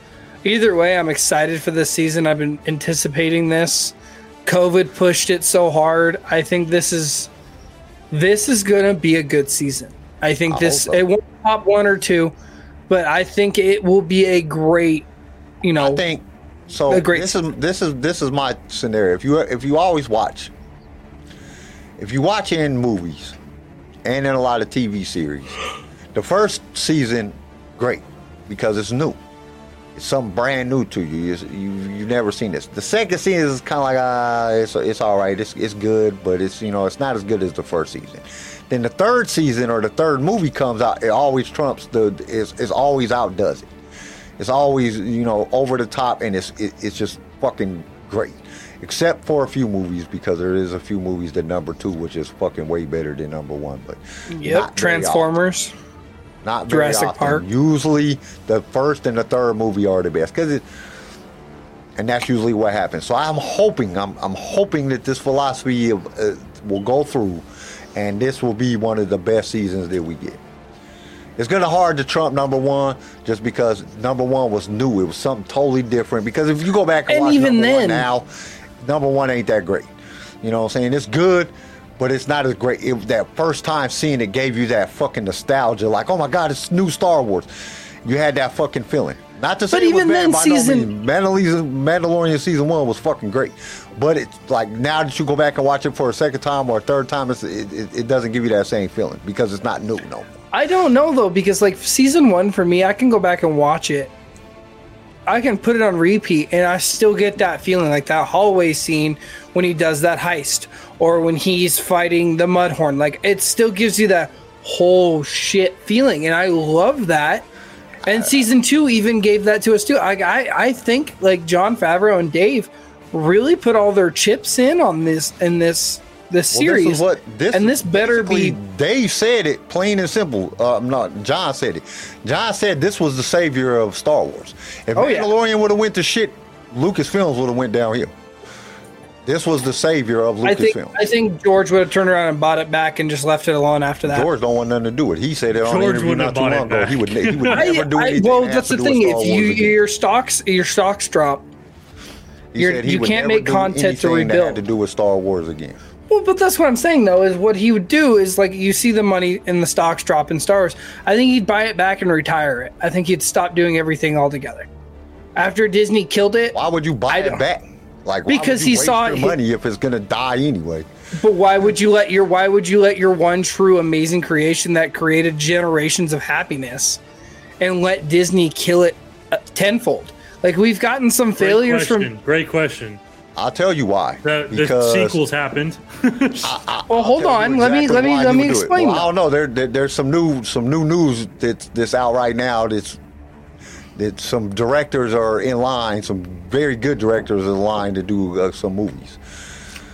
either way. I'm excited for this season. I've been anticipating this. COVID pushed it so hard. I think this is this is gonna be a good season. I think I this it won't top one or two, but I think it will be a great. You know, I think so. Great This is this is this is my scenario. If you if you always watch, if you watch in movies and in a lot of TV series, the first season great because it's new. It's something brand new to you. It's, you you've never seen this. The second season is kind of like ah, it's it's all right. It's it's good, but it's you know it's not as good as the first season. Then the third season or the third movie comes out, it always trumps the It's, is always outdoes it. It's always you know over the top and it's it, it's just fucking great. except for a few movies because there is a few movies that number two, which is fucking way better than number one. But Yep. very. Transformers. Not very Jurassic often. Park. Usually, the first and the third movie are the best because it. And that's usually what happens. So I'm hoping, I'm, I'm hoping that this philosophy of, uh, will go through, and this will be one of the best seasons that we get. It's gonna hard to trump number one just because number one was new. It was something totally different. Because if you go back and, And watch even number then- one now, number one ain't that great. You know what I'm saying? It's good, but it's not as great. It, that first time seeing it gave you that fucking nostalgia, like, oh my god, it's new Star Wars. You had that fucking feeling. Not to say But it even bad then, season- no. Mandalorian, Mandalorian season one was fucking great, but it's like now that you go back and watch it for a second time or a third time, it's, it, it, it doesn't give you that same feeling because it's not new no more. I don't know though because like season one for me, I can go back and watch it. I can put it on repeat and I still get that feeling like that hallway scene when he does that heist or when he's fighting the mudhorn. Like it still gives you that whole shit feeling, and I love that. And season two even gave that to us too. I I, I think like Jon Favreau and Dave really put all their chips in on this in this this Well, series. This what this and this better be Dave said it plain and simple. Uh, not Jon said it. Jon said this was the savior of Star Wars. If Oh, yeah. Mandalorian would have went to shit, Lucasfilms would have went downhill. This was the savior of I think Lucasfilms. I think George would have turned around and bought it back and just left it alone after that. George don't want nothing to do with it. He said it on the George interview wouldn't too long ago. He would, he would I- never do I- anything. well, that's the to do with thing. Star If you Wars again. your stocks your stocks drop, He you're- said he you can't make do content to anything that rebuild. had to do with Star Wars again. well, but that's what I'm saying though. Is what he would do is like you see the money in the stocks drop in stars. I think he'd buy it back and retire it. I think he'd stop doing everything altogether. After Disney killed it, Why would you buy I it don't- back? Like why Because would you he waste saw your it- money if it's gonna die anyway. But why would you let your why would you let your one true amazing creation that created generations of happiness and let Disney kill it uh, tenfold? Like we've gotten some Great failures question. from Great question. I'll tell you why. The, the because sequels happened. Well, hold tell you on. Let me let me let me would do it. explain. Well, I though. don't know. There, there, there's some new some new news that's that's out right now. That's that some directors are in line. Some very good directors are in line to do uh, some movies.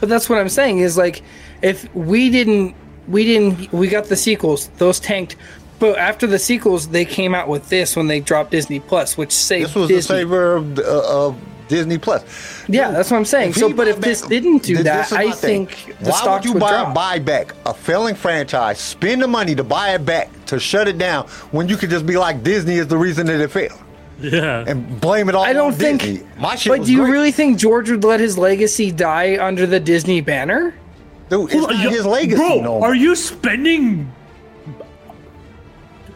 But that's what I'm saying is like if we didn't we didn't we got the sequels, those tanked. But after the sequels, they came out with this when they dropped Disney Plus, which saved This was Disney. the savior of, uh, of Disney Plus. Yeah, that's what I'm saying. So, but if this didn't do this- that, this I thing. think the why stocks would you would buy, drop. buy back a failing franchise, spend the money to buy it back to shut it down when you could just be like Disney is the reason that it failed yeah. and blame it all I don't on think. Disney. My shit but do you great. really think George would let his legacy die under the Disney banner? Dude, it's Hold on, not you- his legacy Bro, no are you spending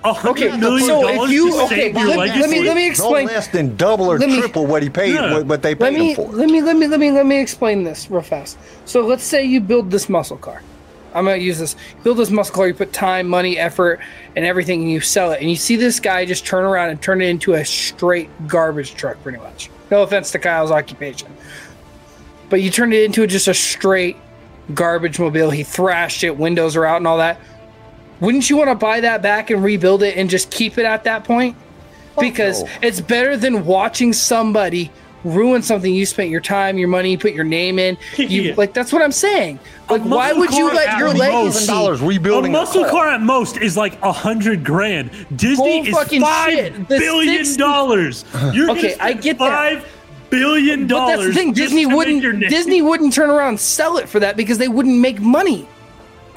a Okay, hundred million so if dollars you- to okay, save your let- legacy? let me- let me explain- No less than double or me- triple what he paid, Yeah. what, what they Let paid me him for. let me let me let me let me explain this real fast. So let's say you build this muscle car. I'm gonna use this. Build this muscle car. You put time, money, effort, and everything, and you sell it. And you see this guy just turn around and turn it into a straight garbage truck, pretty much. No offense to Kyle's occupation, but you turned it into just a straight garbage mobile. He thrashed it. Windows are out and all that. Wouldn't you want to buy that back and rebuild it and just keep it at that point? Because no. it's better than watching somebody ruin something you spent your time, your money, put your name in. You Yeah. like that's what I'm saying. Like why would you car let at your most- legacy? dollars A rebuilding muscle car. car at most is like a hundred grand. Disney Bull is fucking five shit. The billion six- dollars. You're Okay, I spend get that. five billion But dollars. that's the thing. Disney wouldn't your. Disney wouldn't turn around and sell it for that because they wouldn't make money.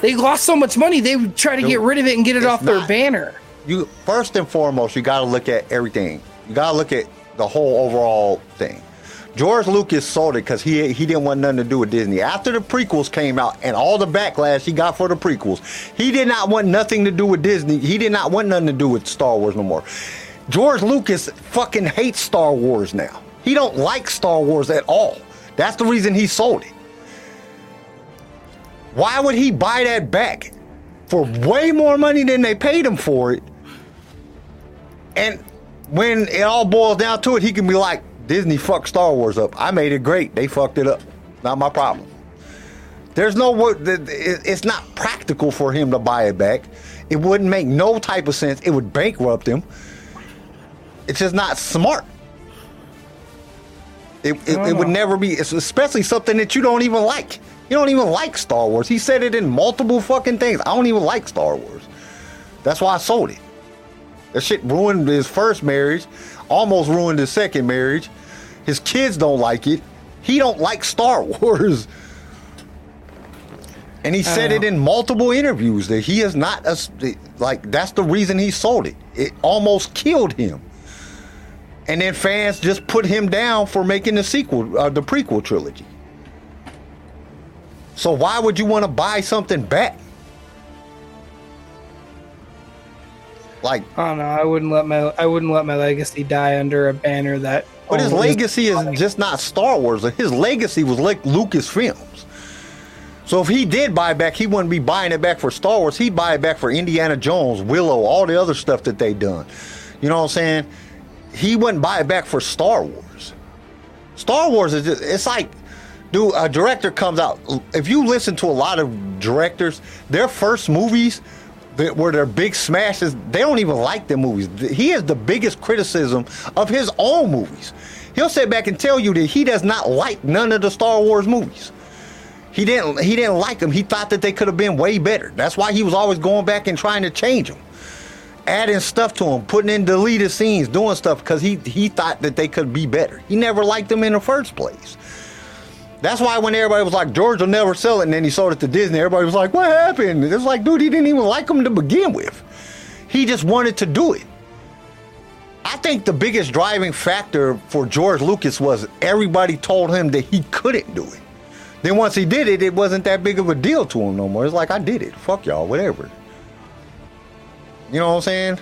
They lost so much money. They would try to get rid of it and get it it's off their banner. you first and foremost, you got to look at everything. You got to look at the whole overall thing. George Lucas sold it because he he didn't want nothing to do with Disney. After the prequels came out and all the backlash he got for the prequels, he did not want nothing to do with Disney. He did not want nothing to do with Star Wars no more. George Lucas fucking hates Star Wars now. He don't like Star Wars at all. That's the reason he sold it. Why would he buy that back for way more money than they paid him for it? And when it all boils down to it, he can be like, Disney fucked Star Wars up. I made it great. They fucked it up. Not my problem. There's no It's not practical for him to buy it back. It wouldn't make no type of sense. It would bankrupt him. It's just not smart. It, it, it would never be, especially something that you don't even like. You don't even like Star Wars. He said it in multiple fucking things. I don't even like Star Wars. That's why I sold it. That shit ruined his first marriage, almost ruined his second marriage. His kids don't like it. He don't like Star Wars. And he said it in multiple interviews that he is not a, like that's the reason he sold it. It almost killed him. And then fans just put him down for making the sequel, uh, the prequel trilogy. So why would you want to buy something back? Like, I don't know. I wouldn't let my I wouldn't let my legacy die under a banner that. but his oh, legacy is just not Star Wars. His legacy was like Lucasfilms. So if he did buy back, he wouldn't be buying it back for Star Wars. He'd buy it back for Indiana Jones, Willow, all the other stuff that they done. You know what I'm saying? He wouldn't buy it back for Star Wars. Star Wars is just, it's like, dude, a director comes out. If you listen to a lot of directors, their first movies were their big smashes, they don't even like their movies. He has the biggest criticism of his own movies. He'll sit back and tell you that he does not like none of the Star Wars movies. He didn't he didn't like them. He thought that they could have been way better. That's why he was always going back and trying to change them. Adding stuff to them, putting in deleted scenes, doing stuff because he he thought that they could be better. He never liked them in the first place. That's why when everybody was like, George will never sell it, and then he sold it to Disney, everybody was like, what happened? It's like, dude, he didn't even like them to begin with. He just wanted to do it. I think the biggest driving factor for George Lucas was everybody told him that he couldn't do it. Then once he did it, it wasn't that big of a deal to him no more. It's like I did it. Fuck y'all, whatever. You know what I'm saying?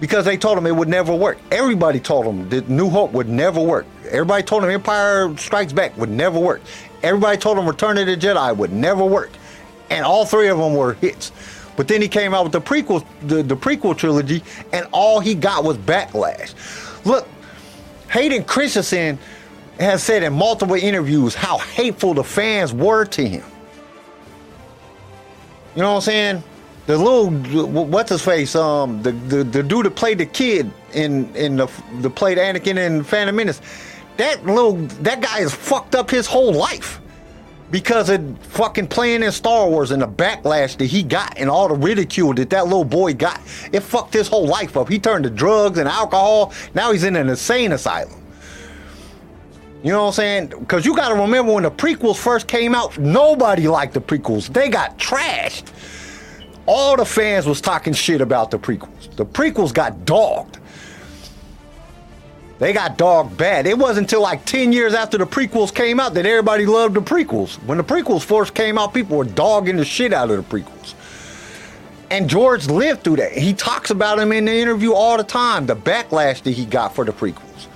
Because they told him it would never work. Everybody told him that New Hope would never work. Everybody told him Empire Strikes Back would never work. Everybody told him Return of the Jedi would never work. And all three of them were hits. But then he came out with the prequel, the, the prequel trilogy, and all he got was backlash. Look, Hayden Christensen has said in multiple interviews how hateful the fans were to him. You know what I'm saying? The little what's his face? Um, the, the the dude that played the kid in in the the played Anakin in Phantom Menace. That little that guy has fucked up his whole life because of fucking playing in Star Wars and the backlash that he got and all the ridicule that that little boy got. It fucked his whole life up. He turned to drugs and alcohol. Now he's in an insane asylum. You know what I'm saying? Because you got to remember when the prequels first came out, nobody liked the prequels. They got trashed. All the fans was talking shit about the prequels. The prequels got dogged. They got dogged bad. It wasn't until like 10 years after the prequels came out that everybody loved the prequels. When the prequels first came out, people were dogging the shit out of the prequels. And George lived through that. He talks about him in the interview all the time, the backlash that he got for the prequels.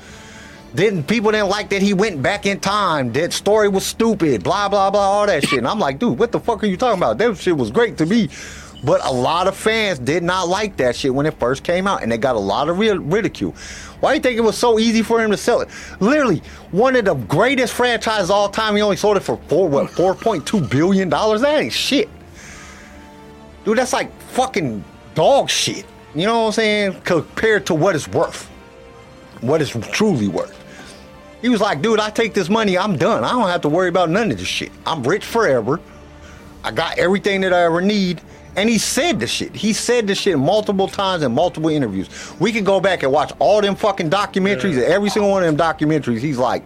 Didn't people didn't like that he went back in time? That story was stupid, blah blah blah, all that shit. And I'm like, dude, what the fuck are you talking about? That shit was great to me. But a lot of fans did not like that shit when it first came out, and they got a lot of ridicule. Why do you think it was so easy for him to sell it? Literally, one of the greatest franchises all time. He only sold it for four what four point two billion dollars. That ain't shit, dude. That's like fucking dog shit. You know what I'm saying? Compared to what it's worth, what it's truly worth. He was like, dude, I take this money, I'm done. I don't have to worry about none of this shit. I'm rich forever. I got everything that I ever need. And he said the shit. He said the shit multiple times in multiple interviews. We can go back and watch all them fucking documentaries. Yeah. Every single one of them documentaries, he's like,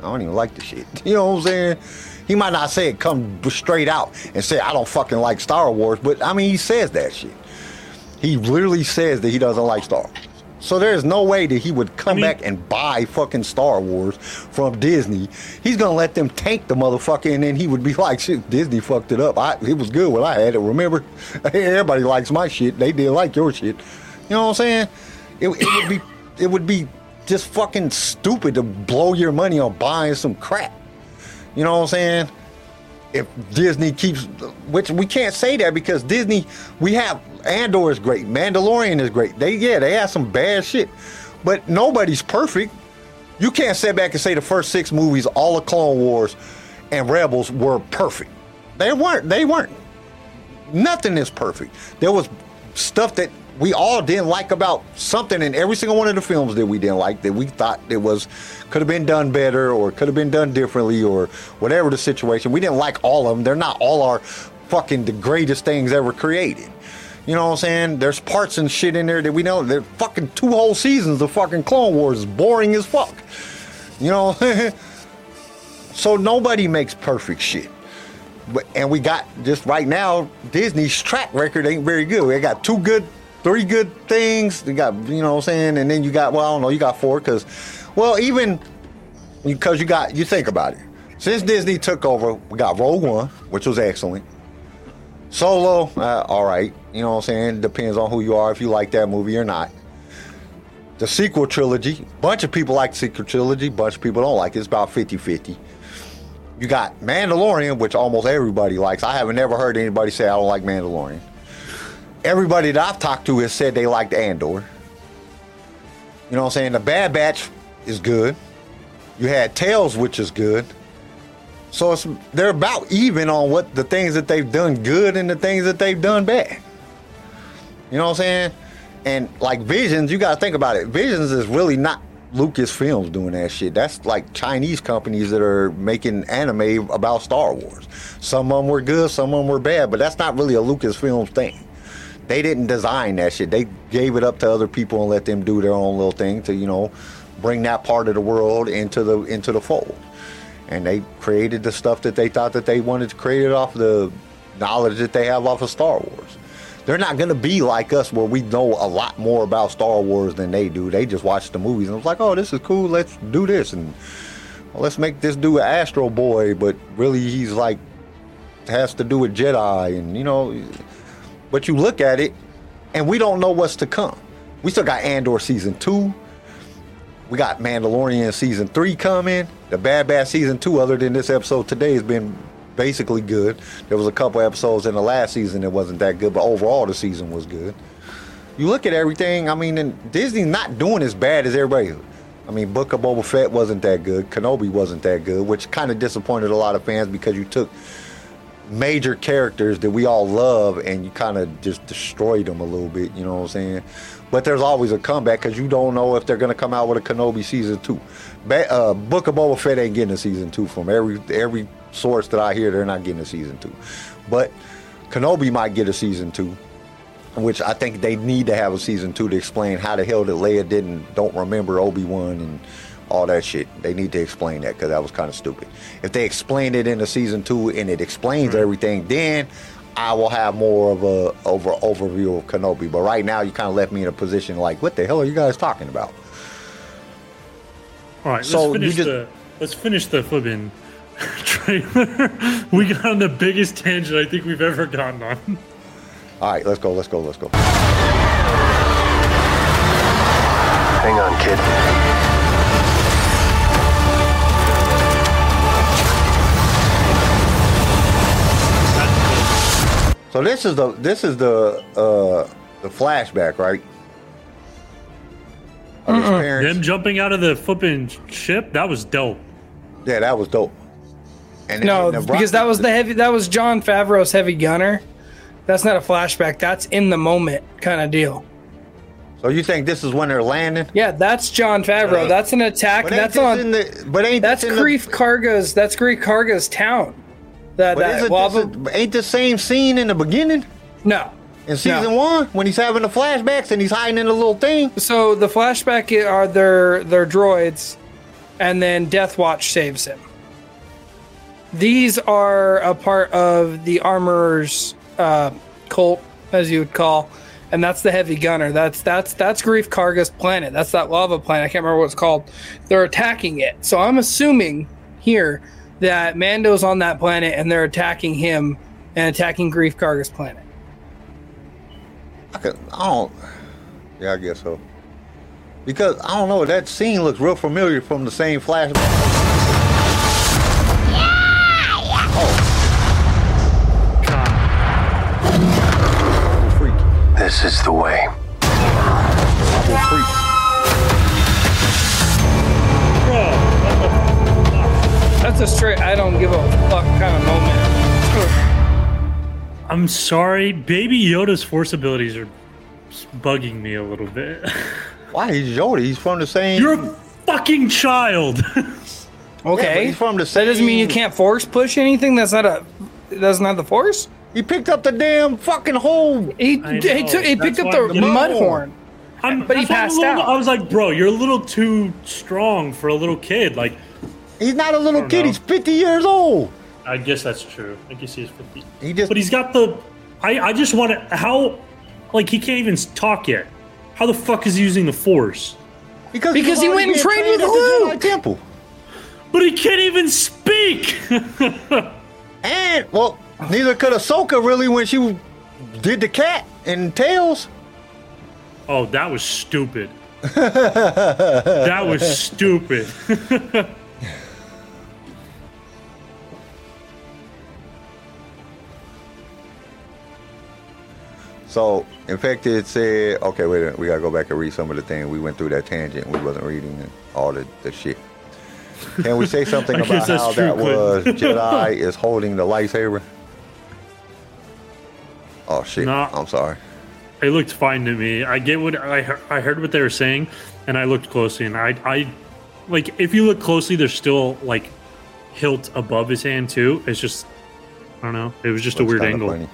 I don't even like the shit. You know what I'm saying? He might not say it come straight out and say, I don't fucking like Star Wars, but I mean, he says that shit. He literally says that he doesn't like Star Wars. So there's no way that he would come I mean, back and buy fucking Star Wars from Disney. He's gonna let them tank the motherfucker, and then he would be like, "Shit, Disney fucked it up. I, it was good when I had it. Remember, everybody likes my shit. They didn't like your shit. You know what I'm saying? It, it would be, it would be just fucking stupid to blow your money on buying some crap. You know what I'm saying? If Disney keeps, which we can't say that because Disney, we have Andor is great. Mandalorian is great. They yeah, they have some bad shit, but nobody's perfect. You can't sit back and say the first six movies, all of Clone Wars and Rebels were perfect. They weren't. They weren't. Nothing is perfect. There was stuff that we all didn't like about something in every single one of the films that we didn't like that we thought it was could have been done better or could have been done differently or whatever the situation. We didn't like all of them. They're not all our fucking the greatest things ever created. You know what I'm saying? There's parts and shit in there that we know. They're fucking two whole seasons of fucking Clone Wars is boring as fuck. You know? so nobody makes perfect shit. But, and we got just right now, Disney's track record ain't very good. We got two good, three good things. You got, you know what I'm saying? And then you got, well, I don't know, you got four because, well, even because you got, you think about it. Since Disney took over, we got Rogue One, which was excellent. Solo, uh, all right. You know what I'm saying? Depends on who you are, if you like that movie or not. The sequel trilogy, bunch of people like the sequel trilogy, bunch of people don't like it. It's about 50 50. You got Mandalorian, which almost everybody likes. I haven't never heard anybody say I don't like Mandalorian. Everybody that I've talked to has said they liked Andor. You know what I'm saying? The Bad Batch is good. You had Tales, which is good. So it's they're about even on what the things that they've done good and the things that they've done bad. You know what I'm saying? And like Visions, you gotta think about it. Visions is really not Lucasfilms doing that shit. That's like Chinese companies that are making anime about Star Wars. Some of them were good, some of them were bad, but that's not really a Lucasfilms thing. They didn't design that shit. They gave it up to other people and let them do their own little thing to, you know, bring that part of the world into the into the fold. And they created the stuff that they thought that they wanted to create it off the knowledge that they have off of Star Wars. They're not gonna be like us where we know a lot more about Star Wars than they do. They just watch the movies and it's like, oh, this is cool. Let's do this and let's make this dude an Astro Boy, but really he's like has to do with Jedi and you know. But you look at it, and we don't know what's to come. We still got Andor season two. We got Mandalorian season three coming. The Bad Batch season two, other than this episode today, has been basically good. There was a couple episodes in the last season that wasn't that good, but overall the season was good. You look at everything. I mean, Disney's not doing as bad as everybody. I mean, Book of Boba Fett wasn't that good. Kenobi wasn't that good, which kind of disappointed a lot of fans because you took major characters that we all love and you kind of just destroyed them a little bit. You know what I'm saying? But there's always a comeback because you don't know if they're going to come out with a Kenobi season two. Ba- uh, Book of Boba Fett ain't getting a season two from every every source that I hear. They're not getting a season two, but Kenobi might get a season two, which I think they need to have a season two to explain how the hell that Leia didn't don't remember Obi Wan and all that shit. They need to explain that because that was kind of stupid. If they explain it in the season two and it explains everything, then I will have more of a over overview of Kenobi. But right now, you kind of left me in a position like, what the hell are you guys talking about? All right, So, let's you finish just- the let's finish the flipping trailer. we got on the biggest tangent I think we've ever gotten on. All right, let's go, let's go, let's go. Hang on, kid. So this is the this is the uh the flashback, right? Of his parents. Them jumping out of the flipping ship, that was dope. Yeah, that was dope. And No, and because that was the heavy. That was Jon Favreau's heavy gunner. That's not a flashback. That's in the moment kind of deal. So you think this is when they're landing? Yeah, that's Jon Favreau. That's an attack. But That's this on. in the, but ain't That's this in the- Greef Karga's. That's Greef Karga's town. That But that this a- ain't the same scene in the beginning no. in season No. one when he's having the flashbacks and he's hiding in the little thing? So the flashback are their their droids, and then Death Watch saves him. These are a part of the armorer's uh, cult, as you would call, and that's the heavy gunner. That's that's that's Greef Karga's planet. That's that lava planet. I can't remember what it's called. They're attacking it. So I'm assuming here that Mando's on that planet and they're attacking him and attacking Greef Karga's planet. I, could, I don't. Yeah, I guess so. Because I don't know, that scene looks real familiar from the same flashback. Oh. This is the way. That's a straight I don't give a fuck kind of moment. I'm sorry, Baby Yoda's force abilities are bugging me a little bit. Why? He's Yoda. He's from the same. You're a fucking child. Okay, he's from the same. that doesn't mean you can't force push anything. That's not a. That doesn't have the force. He picked up the damn fucking hole. He he, know. took, he picked up why the I'm mud horn. I'm, But he that's why I'm a passed little- out. I was like, bro, you're a little too strong for a little kid. Like, He's not a little kid. know. He's 50 years old. I guess that's true. I guess he's 50. He just. But he's got the. I, I just want to. How. Like, he can't even talk yet. How the fuck is he using the Force? because Because he was went and already trained being with at the Luke. Jedi Temple. But he can't even speak! And well, neither could Ahsoka really when she did the cat and tails. oh, that was stupid. that was stupid. So, infected said, okay, wait a minute, we gotta go back and read some of the things. We went through that tangent. We wasn't reading all the, the shit. Can we say something about how true, that was Jedi is holding the lightsaber? Oh shit! Nah. I'm sorry. It looked fine to me. I get what I he- I heard what they were saying, and I looked closely, and I I like if you look closely, there's still like hilt above his hand too. It's just I don't know. It was just a weird angle. funny.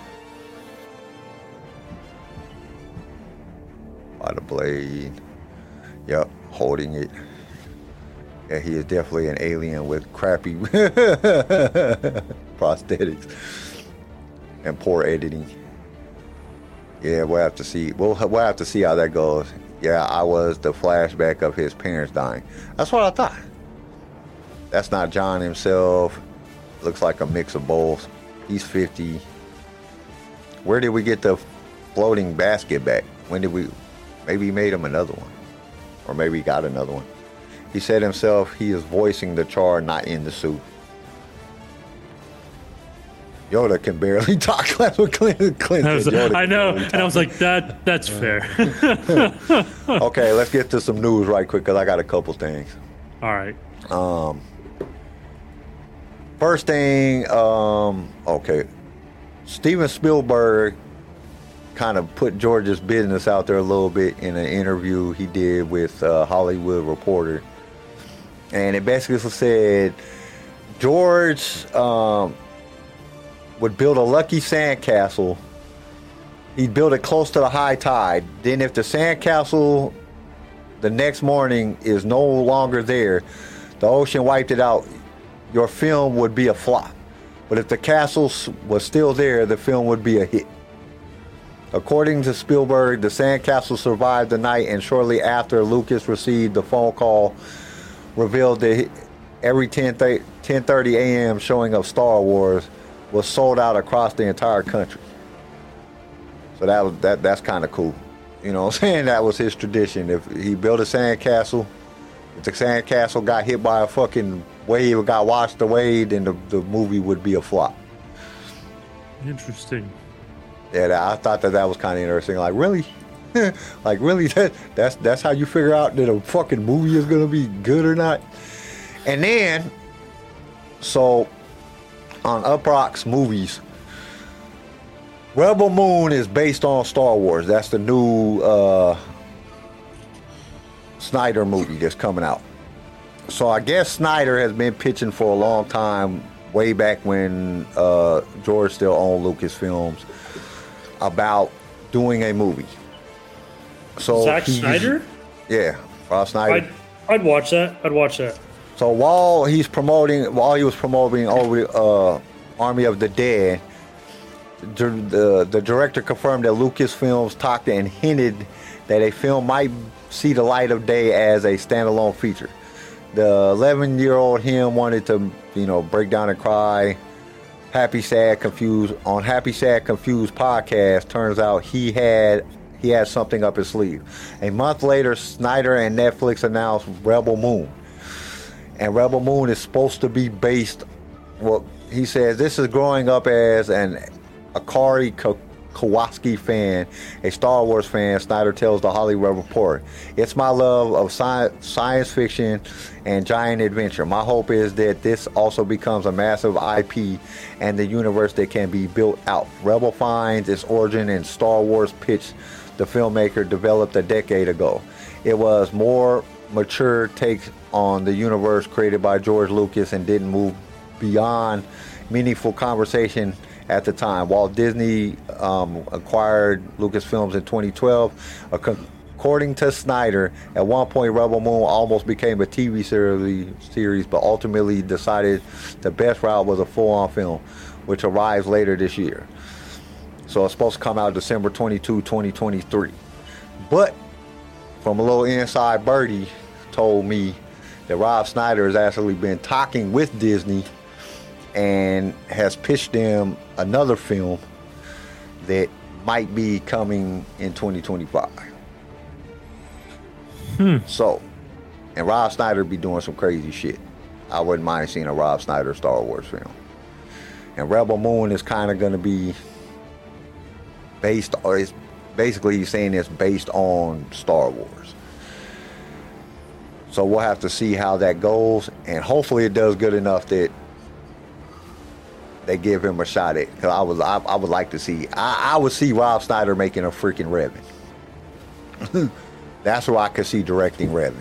By the blade. Yep, holding it. Yeah, he is definitely an alien with crappy prosthetics and poor editing. Yeah, we'll have to see. We'll we'll have to see how that goes. Yeah, I was the flashback of his parents dying. That's what I thought. That's not John himself. Looks like a mix of both. He's 50. Where did we get the floating basket back? When did we? Maybe he made him another one, or maybe he got another one. He said himself he is voicing the char, not in the suit. Yoda can barely talk. That's what Clint, Clint I, was- I know, and I was like, that that's fair. okay, let's get to some news right quick because I got a couple things. All right. Um, first thing, um, okay, Steven Spielberg kind of put George's business out there a little bit in an interview he did with uh, Hollywood Reporter, and it basically said George um, would build a lucky sandcastle. He'd build it close to the high tide. Then, if the sandcastle the next morning is no longer there, the ocean wiped it out, your film would be a flop. But if the castle was still there, the film would be a hit. According to Spielberg, the sandcastle survived the night, and shortly after, Lucas received the phone call revealed that every 10 10:30 a.m. showing of Star Wars was sold out across the entire country. So that was that that's kind of cool. You know I'm saying? That was his tradition. If he built a sandcastle, if the sandcastle got hit by a fucking wave or got washed away, then the, the movie would be a flop. Interesting. Yeah, I thought that that was kind of interesting. Like, really? like, really? That, that's that's how you figure out that a fucking movie is gonna be good or not? And then, so on Uproxx movies, Rebel Moon is based on Star Wars. That's the new uh, Snyder movie that's coming out. So I guess Snyder has been pitching for a long time, way back when uh, George still owned Lucasfilms, about doing a movie. So Zack Snyder? yeah, Rob Snyder. I'd I'd watch that. I'd watch that. So while he's promoting, while he was promoting over uh, Army of the Dead, the, the the director confirmed that Lucasfilms talked and hinted that a film might see the light of day as a standalone feature. The 11 year old him wanted to, you know, break down and cry. Happy, sad, confused on Happy, Sad, Confused podcast. Turns out he had he had something up his sleeve. A month later, Snyder and Netflix announced Rebel Moon and Rebel Moon is supposed to be based. Well, he says this is growing up as an Akira Kurosawa fan, a Star Wars fan. Snyder tells the Hollywood Reporter, "It's my love of sci- science fiction and giant adventure. My hope is that this also becomes a massive IP and the universe that can be built out. Rebel finds its origin in Star Wars pitch." the filmmaker developed a decade ago. It was more mature take on the universe created by George Lucas and didn't move beyond meaningful conversation at the time. Walt Disney um, acquired Lucasfilms in 2012. Ac- According to Snyder, at one point Rebel Moon almost became a TV series, series, but ultimately decided the best route was a full-on film, which arrives later this year. So it's supposed to come out December 22, 2023. But from a little inside birdie told me that Rob Snyder has actually been talking with Disney and has pitched them another film that might be coming in 2025. Hmm. So, and Rob Snyder be doing some crazy shit. I wouldn't mind seeing a Rob Snyder Star Wars film. And Rebel Moon is kind of going to be based, or it's basically he's saying it's based on Star Wars. So we'll have to see how that goes, and hopefully it does good enough that they give him a shot at. Because I was, I, I would like to see, I, I would see Rob Snyder making a freaking Revan. That's who I could see directing Revan.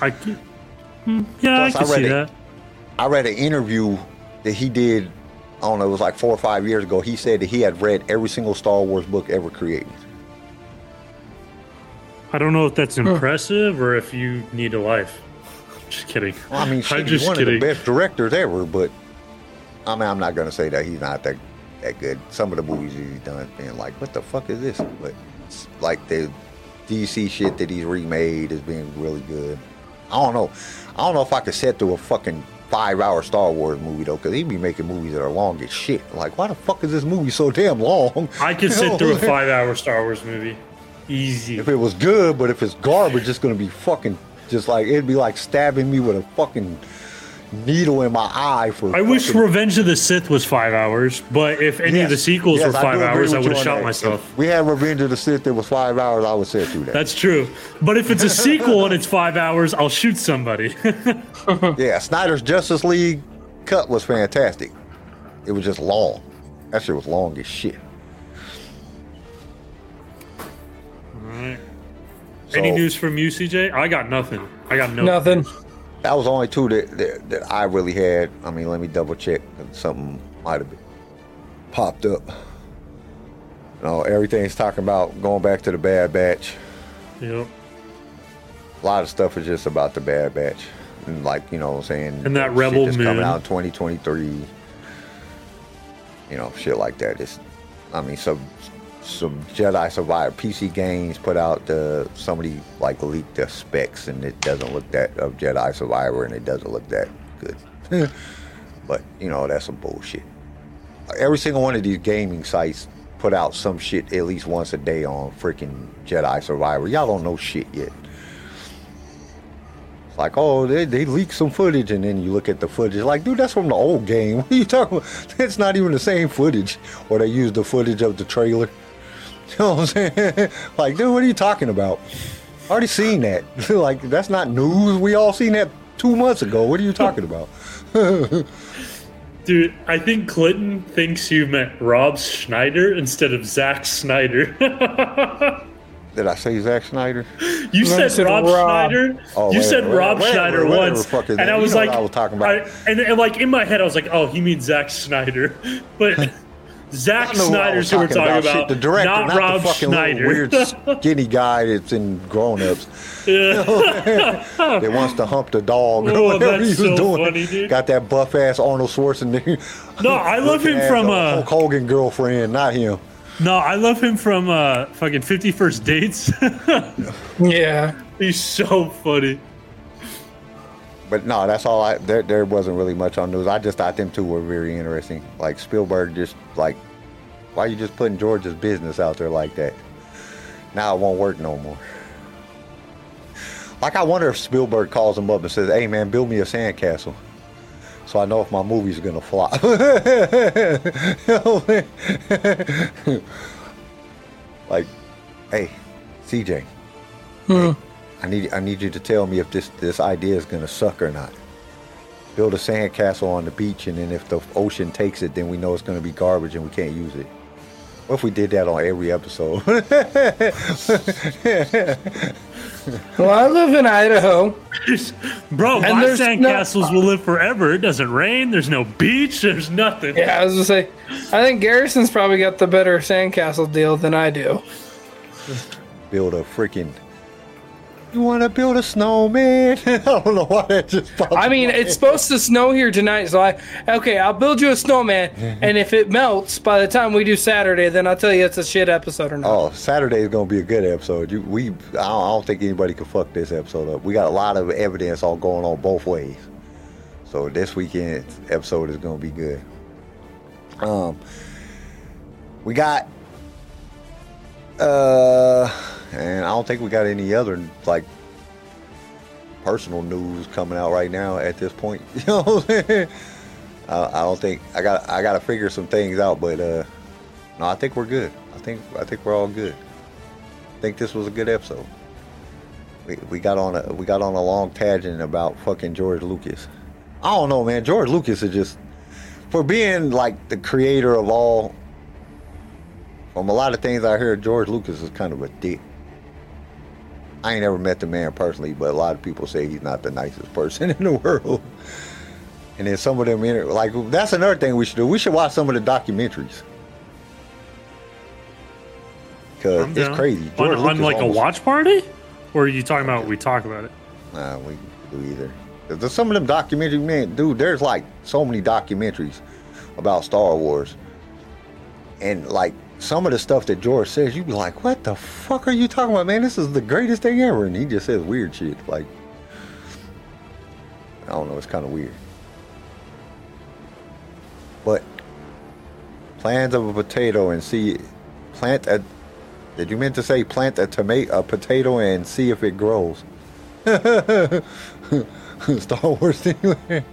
I c- Hmm, yeah, I Plus, I can read see it. that. I read an interview that he did. I don't know. It was like four or five years ago. He said that he had read every single Star Wars book ever created. I don't know if that's impressive or if you need a life. Just kidding. Well, I mean, I'm he's one kidding. of the best directors ever. But I mean, I'm not gonna say that he's not that that good. Some of the movies he's done, have been like, what the fuck is this? But it's like the DC shit that he's remade has been really good. I don't know. I don't know if I could sit through a fucking five-hour Star Wars movie though, because he'd be making movies that are long as shit. Like, why the fuck is this movie so damn long? I could sit through a what I'm saying? five-hour Star Wars movie, easy. If it was good, but if it's garbage, it's gonna be fucking just like it'd be like stabbing me with a fucking needle in my eye for. I wish Revenge of the Sith was five hours, but if any of the sequels yes, were I five agree hours, I would have shot that. myself. If we had Revenge of the Sith that was five hours, I would sit through that. That's true. But if it's a sequel and it's five hours, I'll shoot somebody. yeah, Snyder's Justice League cut was fantastic. It was just long. That shit was long as shit. Any So- news from you, CJ? I got nothing. I got no. Nothing. That was only two that, that that I really had. I mean, let me double check. Something might have been popped up. You know, everything's talking about going back to the Bad Batch. Yep. A lot of stuff is just about the Bad Batch, and like you know, what I'm saying, And that shit Rebel that's coming out in 2023. You know, shit like that. It's, I mean, some some Jedi Survivor PC games put out the somebody like leaked the specs, and it doesn't look that of Jedi Survivor, and it doesn't look that good. but you know, that's some bullshit. Every single one of these gaming sites put out some shit at least once a day on freaking Jedi Survivor. Y'all don't know shit yet. It's like, oh, they, they leaked some footage, and then you look at the footage, like, dude, that's from the old game. What are you talking about? It's not even the same footage. Or they use the footage of the trailer. You know what I'm saying? like, dude, what are you talking about? Already seen that. like, that's not news. We all seen that two months ago. What are you talking about? Dude, I think Clinton thinks you meant Rob Schneider instead of Zack Snyder. Did I say Zack Snyder? You said, said Rob, Rob. Schneider. Oh, you wait, said wait, Rob wait, Schneider whatever once, the and I was like, I was talking about. I- and, and like in my head, I was like, oh, he means Zack Snyder, but Zack I know who I was Snyder's who we're talking about, Shit, the director, not, not, Rob the fucking Schneider. weird skinny guy that's in Grown Ups. that wants to hump the dog or Oh, whatever that's he was so doing. funny, dude. Got that buff ass Arnold Schwarzenegger. No, I love him from, ass uh, Hulk Hogan girlfriend, not him. no, I love him from uh, fucking Fifty First Dates. Yeah. He's so funny. But no, that's all. I there, there wasn't really much on news. I just thought them two were very interesting. Like Spielberg, just like, why you just putting George's business out there like that? Now it won't work no more. Like I wonder if Spielberg calls him up and says, "Hey man, build me a sandcastle." So I know if my movie's gonna flop. like, hey, CJ, hmm. hey, I need I need you to tell me if this this idea is gonna suck or not. Build a sandcastle on the beach, and then if the ocean takes it, then we know it's gonna be garbage and we can't use it. What if we did that on every episode? Well, I live in Idaho. Bro, And my there's no- sandcastles will live forever. It doesn't rain. There's no beach. There's nothing. Yeah, I was gonna say, I think Garrison's probably got the better sandcastle deal than I do. build a freaking. You want to build a snowman? I don't know why that just. popped I mean, it's supposed to snow here tonight, so I okay, I'll build you a snowman, and if it melts by the time we do Saturday, then I'll tell you it's a shit episode or not. Oh, Saturday is gonna be a good episode. You, we, I don't, I don't think anybody can fuck this episode up. We got a lot of evidence all going on both ways. So this weekend episode is gonna be good. Um, we got, uh, and I don't think we got any other like personal news coming out right now at this point. You know, what I'm? I, I don't think I got I got to figure some things out, but uh, no, I think we're good. I think I think we're all good. I think this was a good episode. We, we got on a we got on a long tangent about fucking George Lucas. I don't know, man. George Lucas is just for being like the creator of all. From a lot of things I hear, George Lucas is kind of a dick. I ain't ever met the man personally, but a lot of people say he's not the nicest person in the world. And then some of them, like that's another thing we should do. We should watch some of the documentaries because it's down. crazy. On, George on Lucas like a watch party? Or are you talking about we talk about it? Nah, we do either. There's some of them documentary man, dude. There's like so many documentaries about Star Wars, and like some of the stuff that George says, you'd be like, "What the fuck are you talking about, man? This is the greatest thing ever," and he just says weird shit. Like, I don't know, it's kind of weird. But plants of a potato and see, plant a. Did you meant to say plant a tomato, a potato, and see if it grows? Star Wars thing.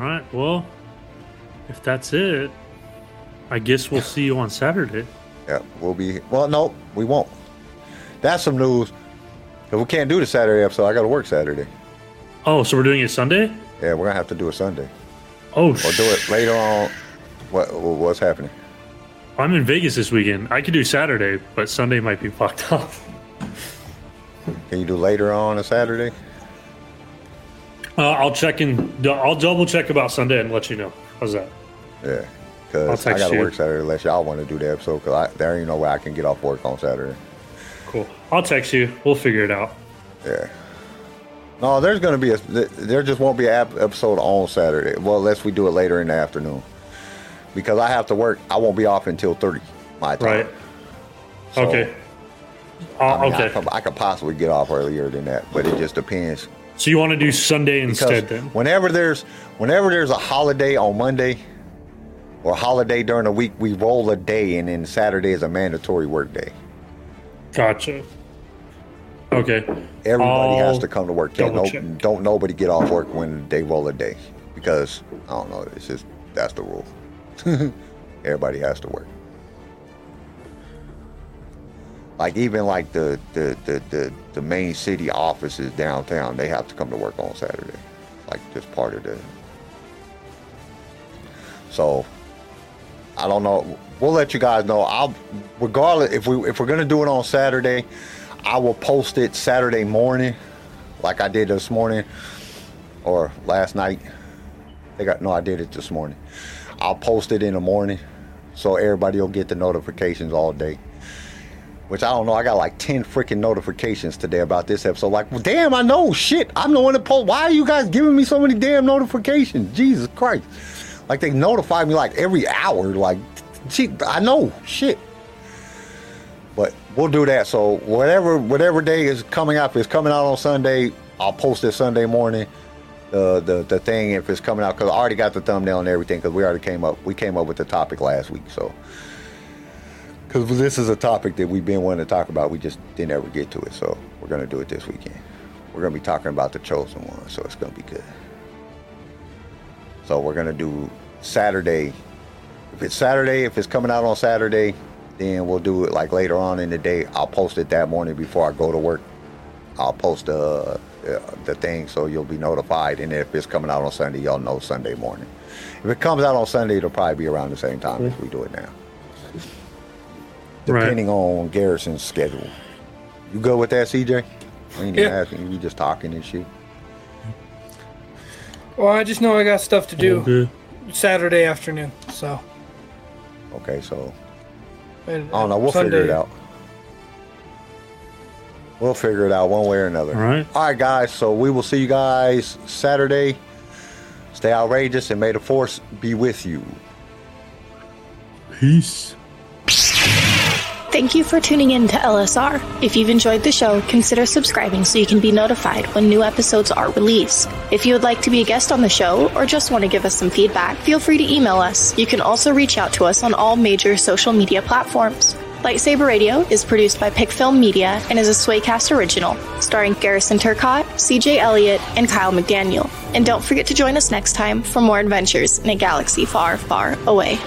right. Well, if that's it, I guess we'll see you on Saturday. yeah, we'll be. Well, no, we won't. That's some news. If we can't do the Saturday episode, I got to work Saturday. Oh, so we're doing it Sunday? Yeah, we're gonna have to do it Sunday Oh, or do it later on. What what's happening? I'm in Vegas this weekend. I could do Saturday, but Sunday might be fucked up. Can you do later on a Saturday? Uh, I'll check in. I'll double check about Sunday and let you know. How's that? Yeah, because I got to work Saturday unless y'all want to do the episode. Because I there ain't no way I can get off work on Saturday. Cool. I'll text you. We'll figure it out. Yeah. No, there's gonna be a. There just won't be an episode on Saturday. Well, unless we do it later in the afternoon, because I have to work. I won't be off until thirty my time. Right. So, okay. I, Uh, mean, I, okay. could, I could possibly get off earlier than that, but it just depends. So you want to do Sunday instead then? whenever there's whenever there's a holiday on Monday or a holiday during the week, we roll a day, and then Saturday is a mandatory work day. Gotcha. Okay. Everybody has I'll to come to work. No, don't nobody get off work when they roll a day because I don't know. It's just that's the rule. Everybody has to work. Like even like the the, the, the the main city offices downtown, they have to come to work on Saturday. Like just part of the. So, I don't know. We'll let you guys know. I'll regardless if we if we're gonna do it on Saturday, I will post it Saturday morning, like I did this morning or last night. They got no, I did it this morning. I'll post it in the morning, so everybody will get the notifications all day. Which I don't know. I got like ten freaking notifications today about this episode. Like, well, damn, I know shit. I'm the one that post. Why are you guys giving me so many damn notifications? Jesus Christ! Like they notify me like every hour. Like, gee, I know shit. But we'll do that. So whatever whatever day is coming up, it's coming out on Sunday, I'll post it Sunday morning. The the the thing if it's coming out because I already got the thumbnail and everything because we already came up we came up with the topic last week. So because this is a topic that we've been wanting to talk about, we just didn't ever get to it. So we're gonna do it this weekend. We're gonna be talking about the chosen one, so it's gonna be good. So we're gonna do Saturday. If it's Saturday, if it's coming out on Saturday, then we'll do it like later on in the day. I'll post it that morning before I go to work. I'll post uh uh, the thing, so you'll be notified. And if it's coming out on Sunday, you'll know Sunday morning. If it comes out on Sunday, it'll probably be around the same time as we do it now, Right. depending on Garrison's schedule. You go with that, CJ? I ain't even Yeah. asking. We just talking and shit. Well, I just know I got stuff to do Good. Saturday afternoon. So Okay, so and, I don't know. We'll figure it out. We'll figure it out one way or another. All right. All right, guys. So we will see you guys Saturday. Stay outrageous and may the force be with you. Peace. Thank you for tuning in to LSR. If you've enjoyed the show, consider subscribing so you can be notified when new episodes are released. If you would like to be a guest on the show or just want to give us some feedback, feel free to email us. You can also reach out to us on all major social media platforms. Lightsaber Radio is produced by Pickfilm Media and is a Swaycast original, starring Garrison Turcott, CJ Elliott, and Kyle McDaniel. And don't forget to join us next time for more adventures in a galaxy far, far away.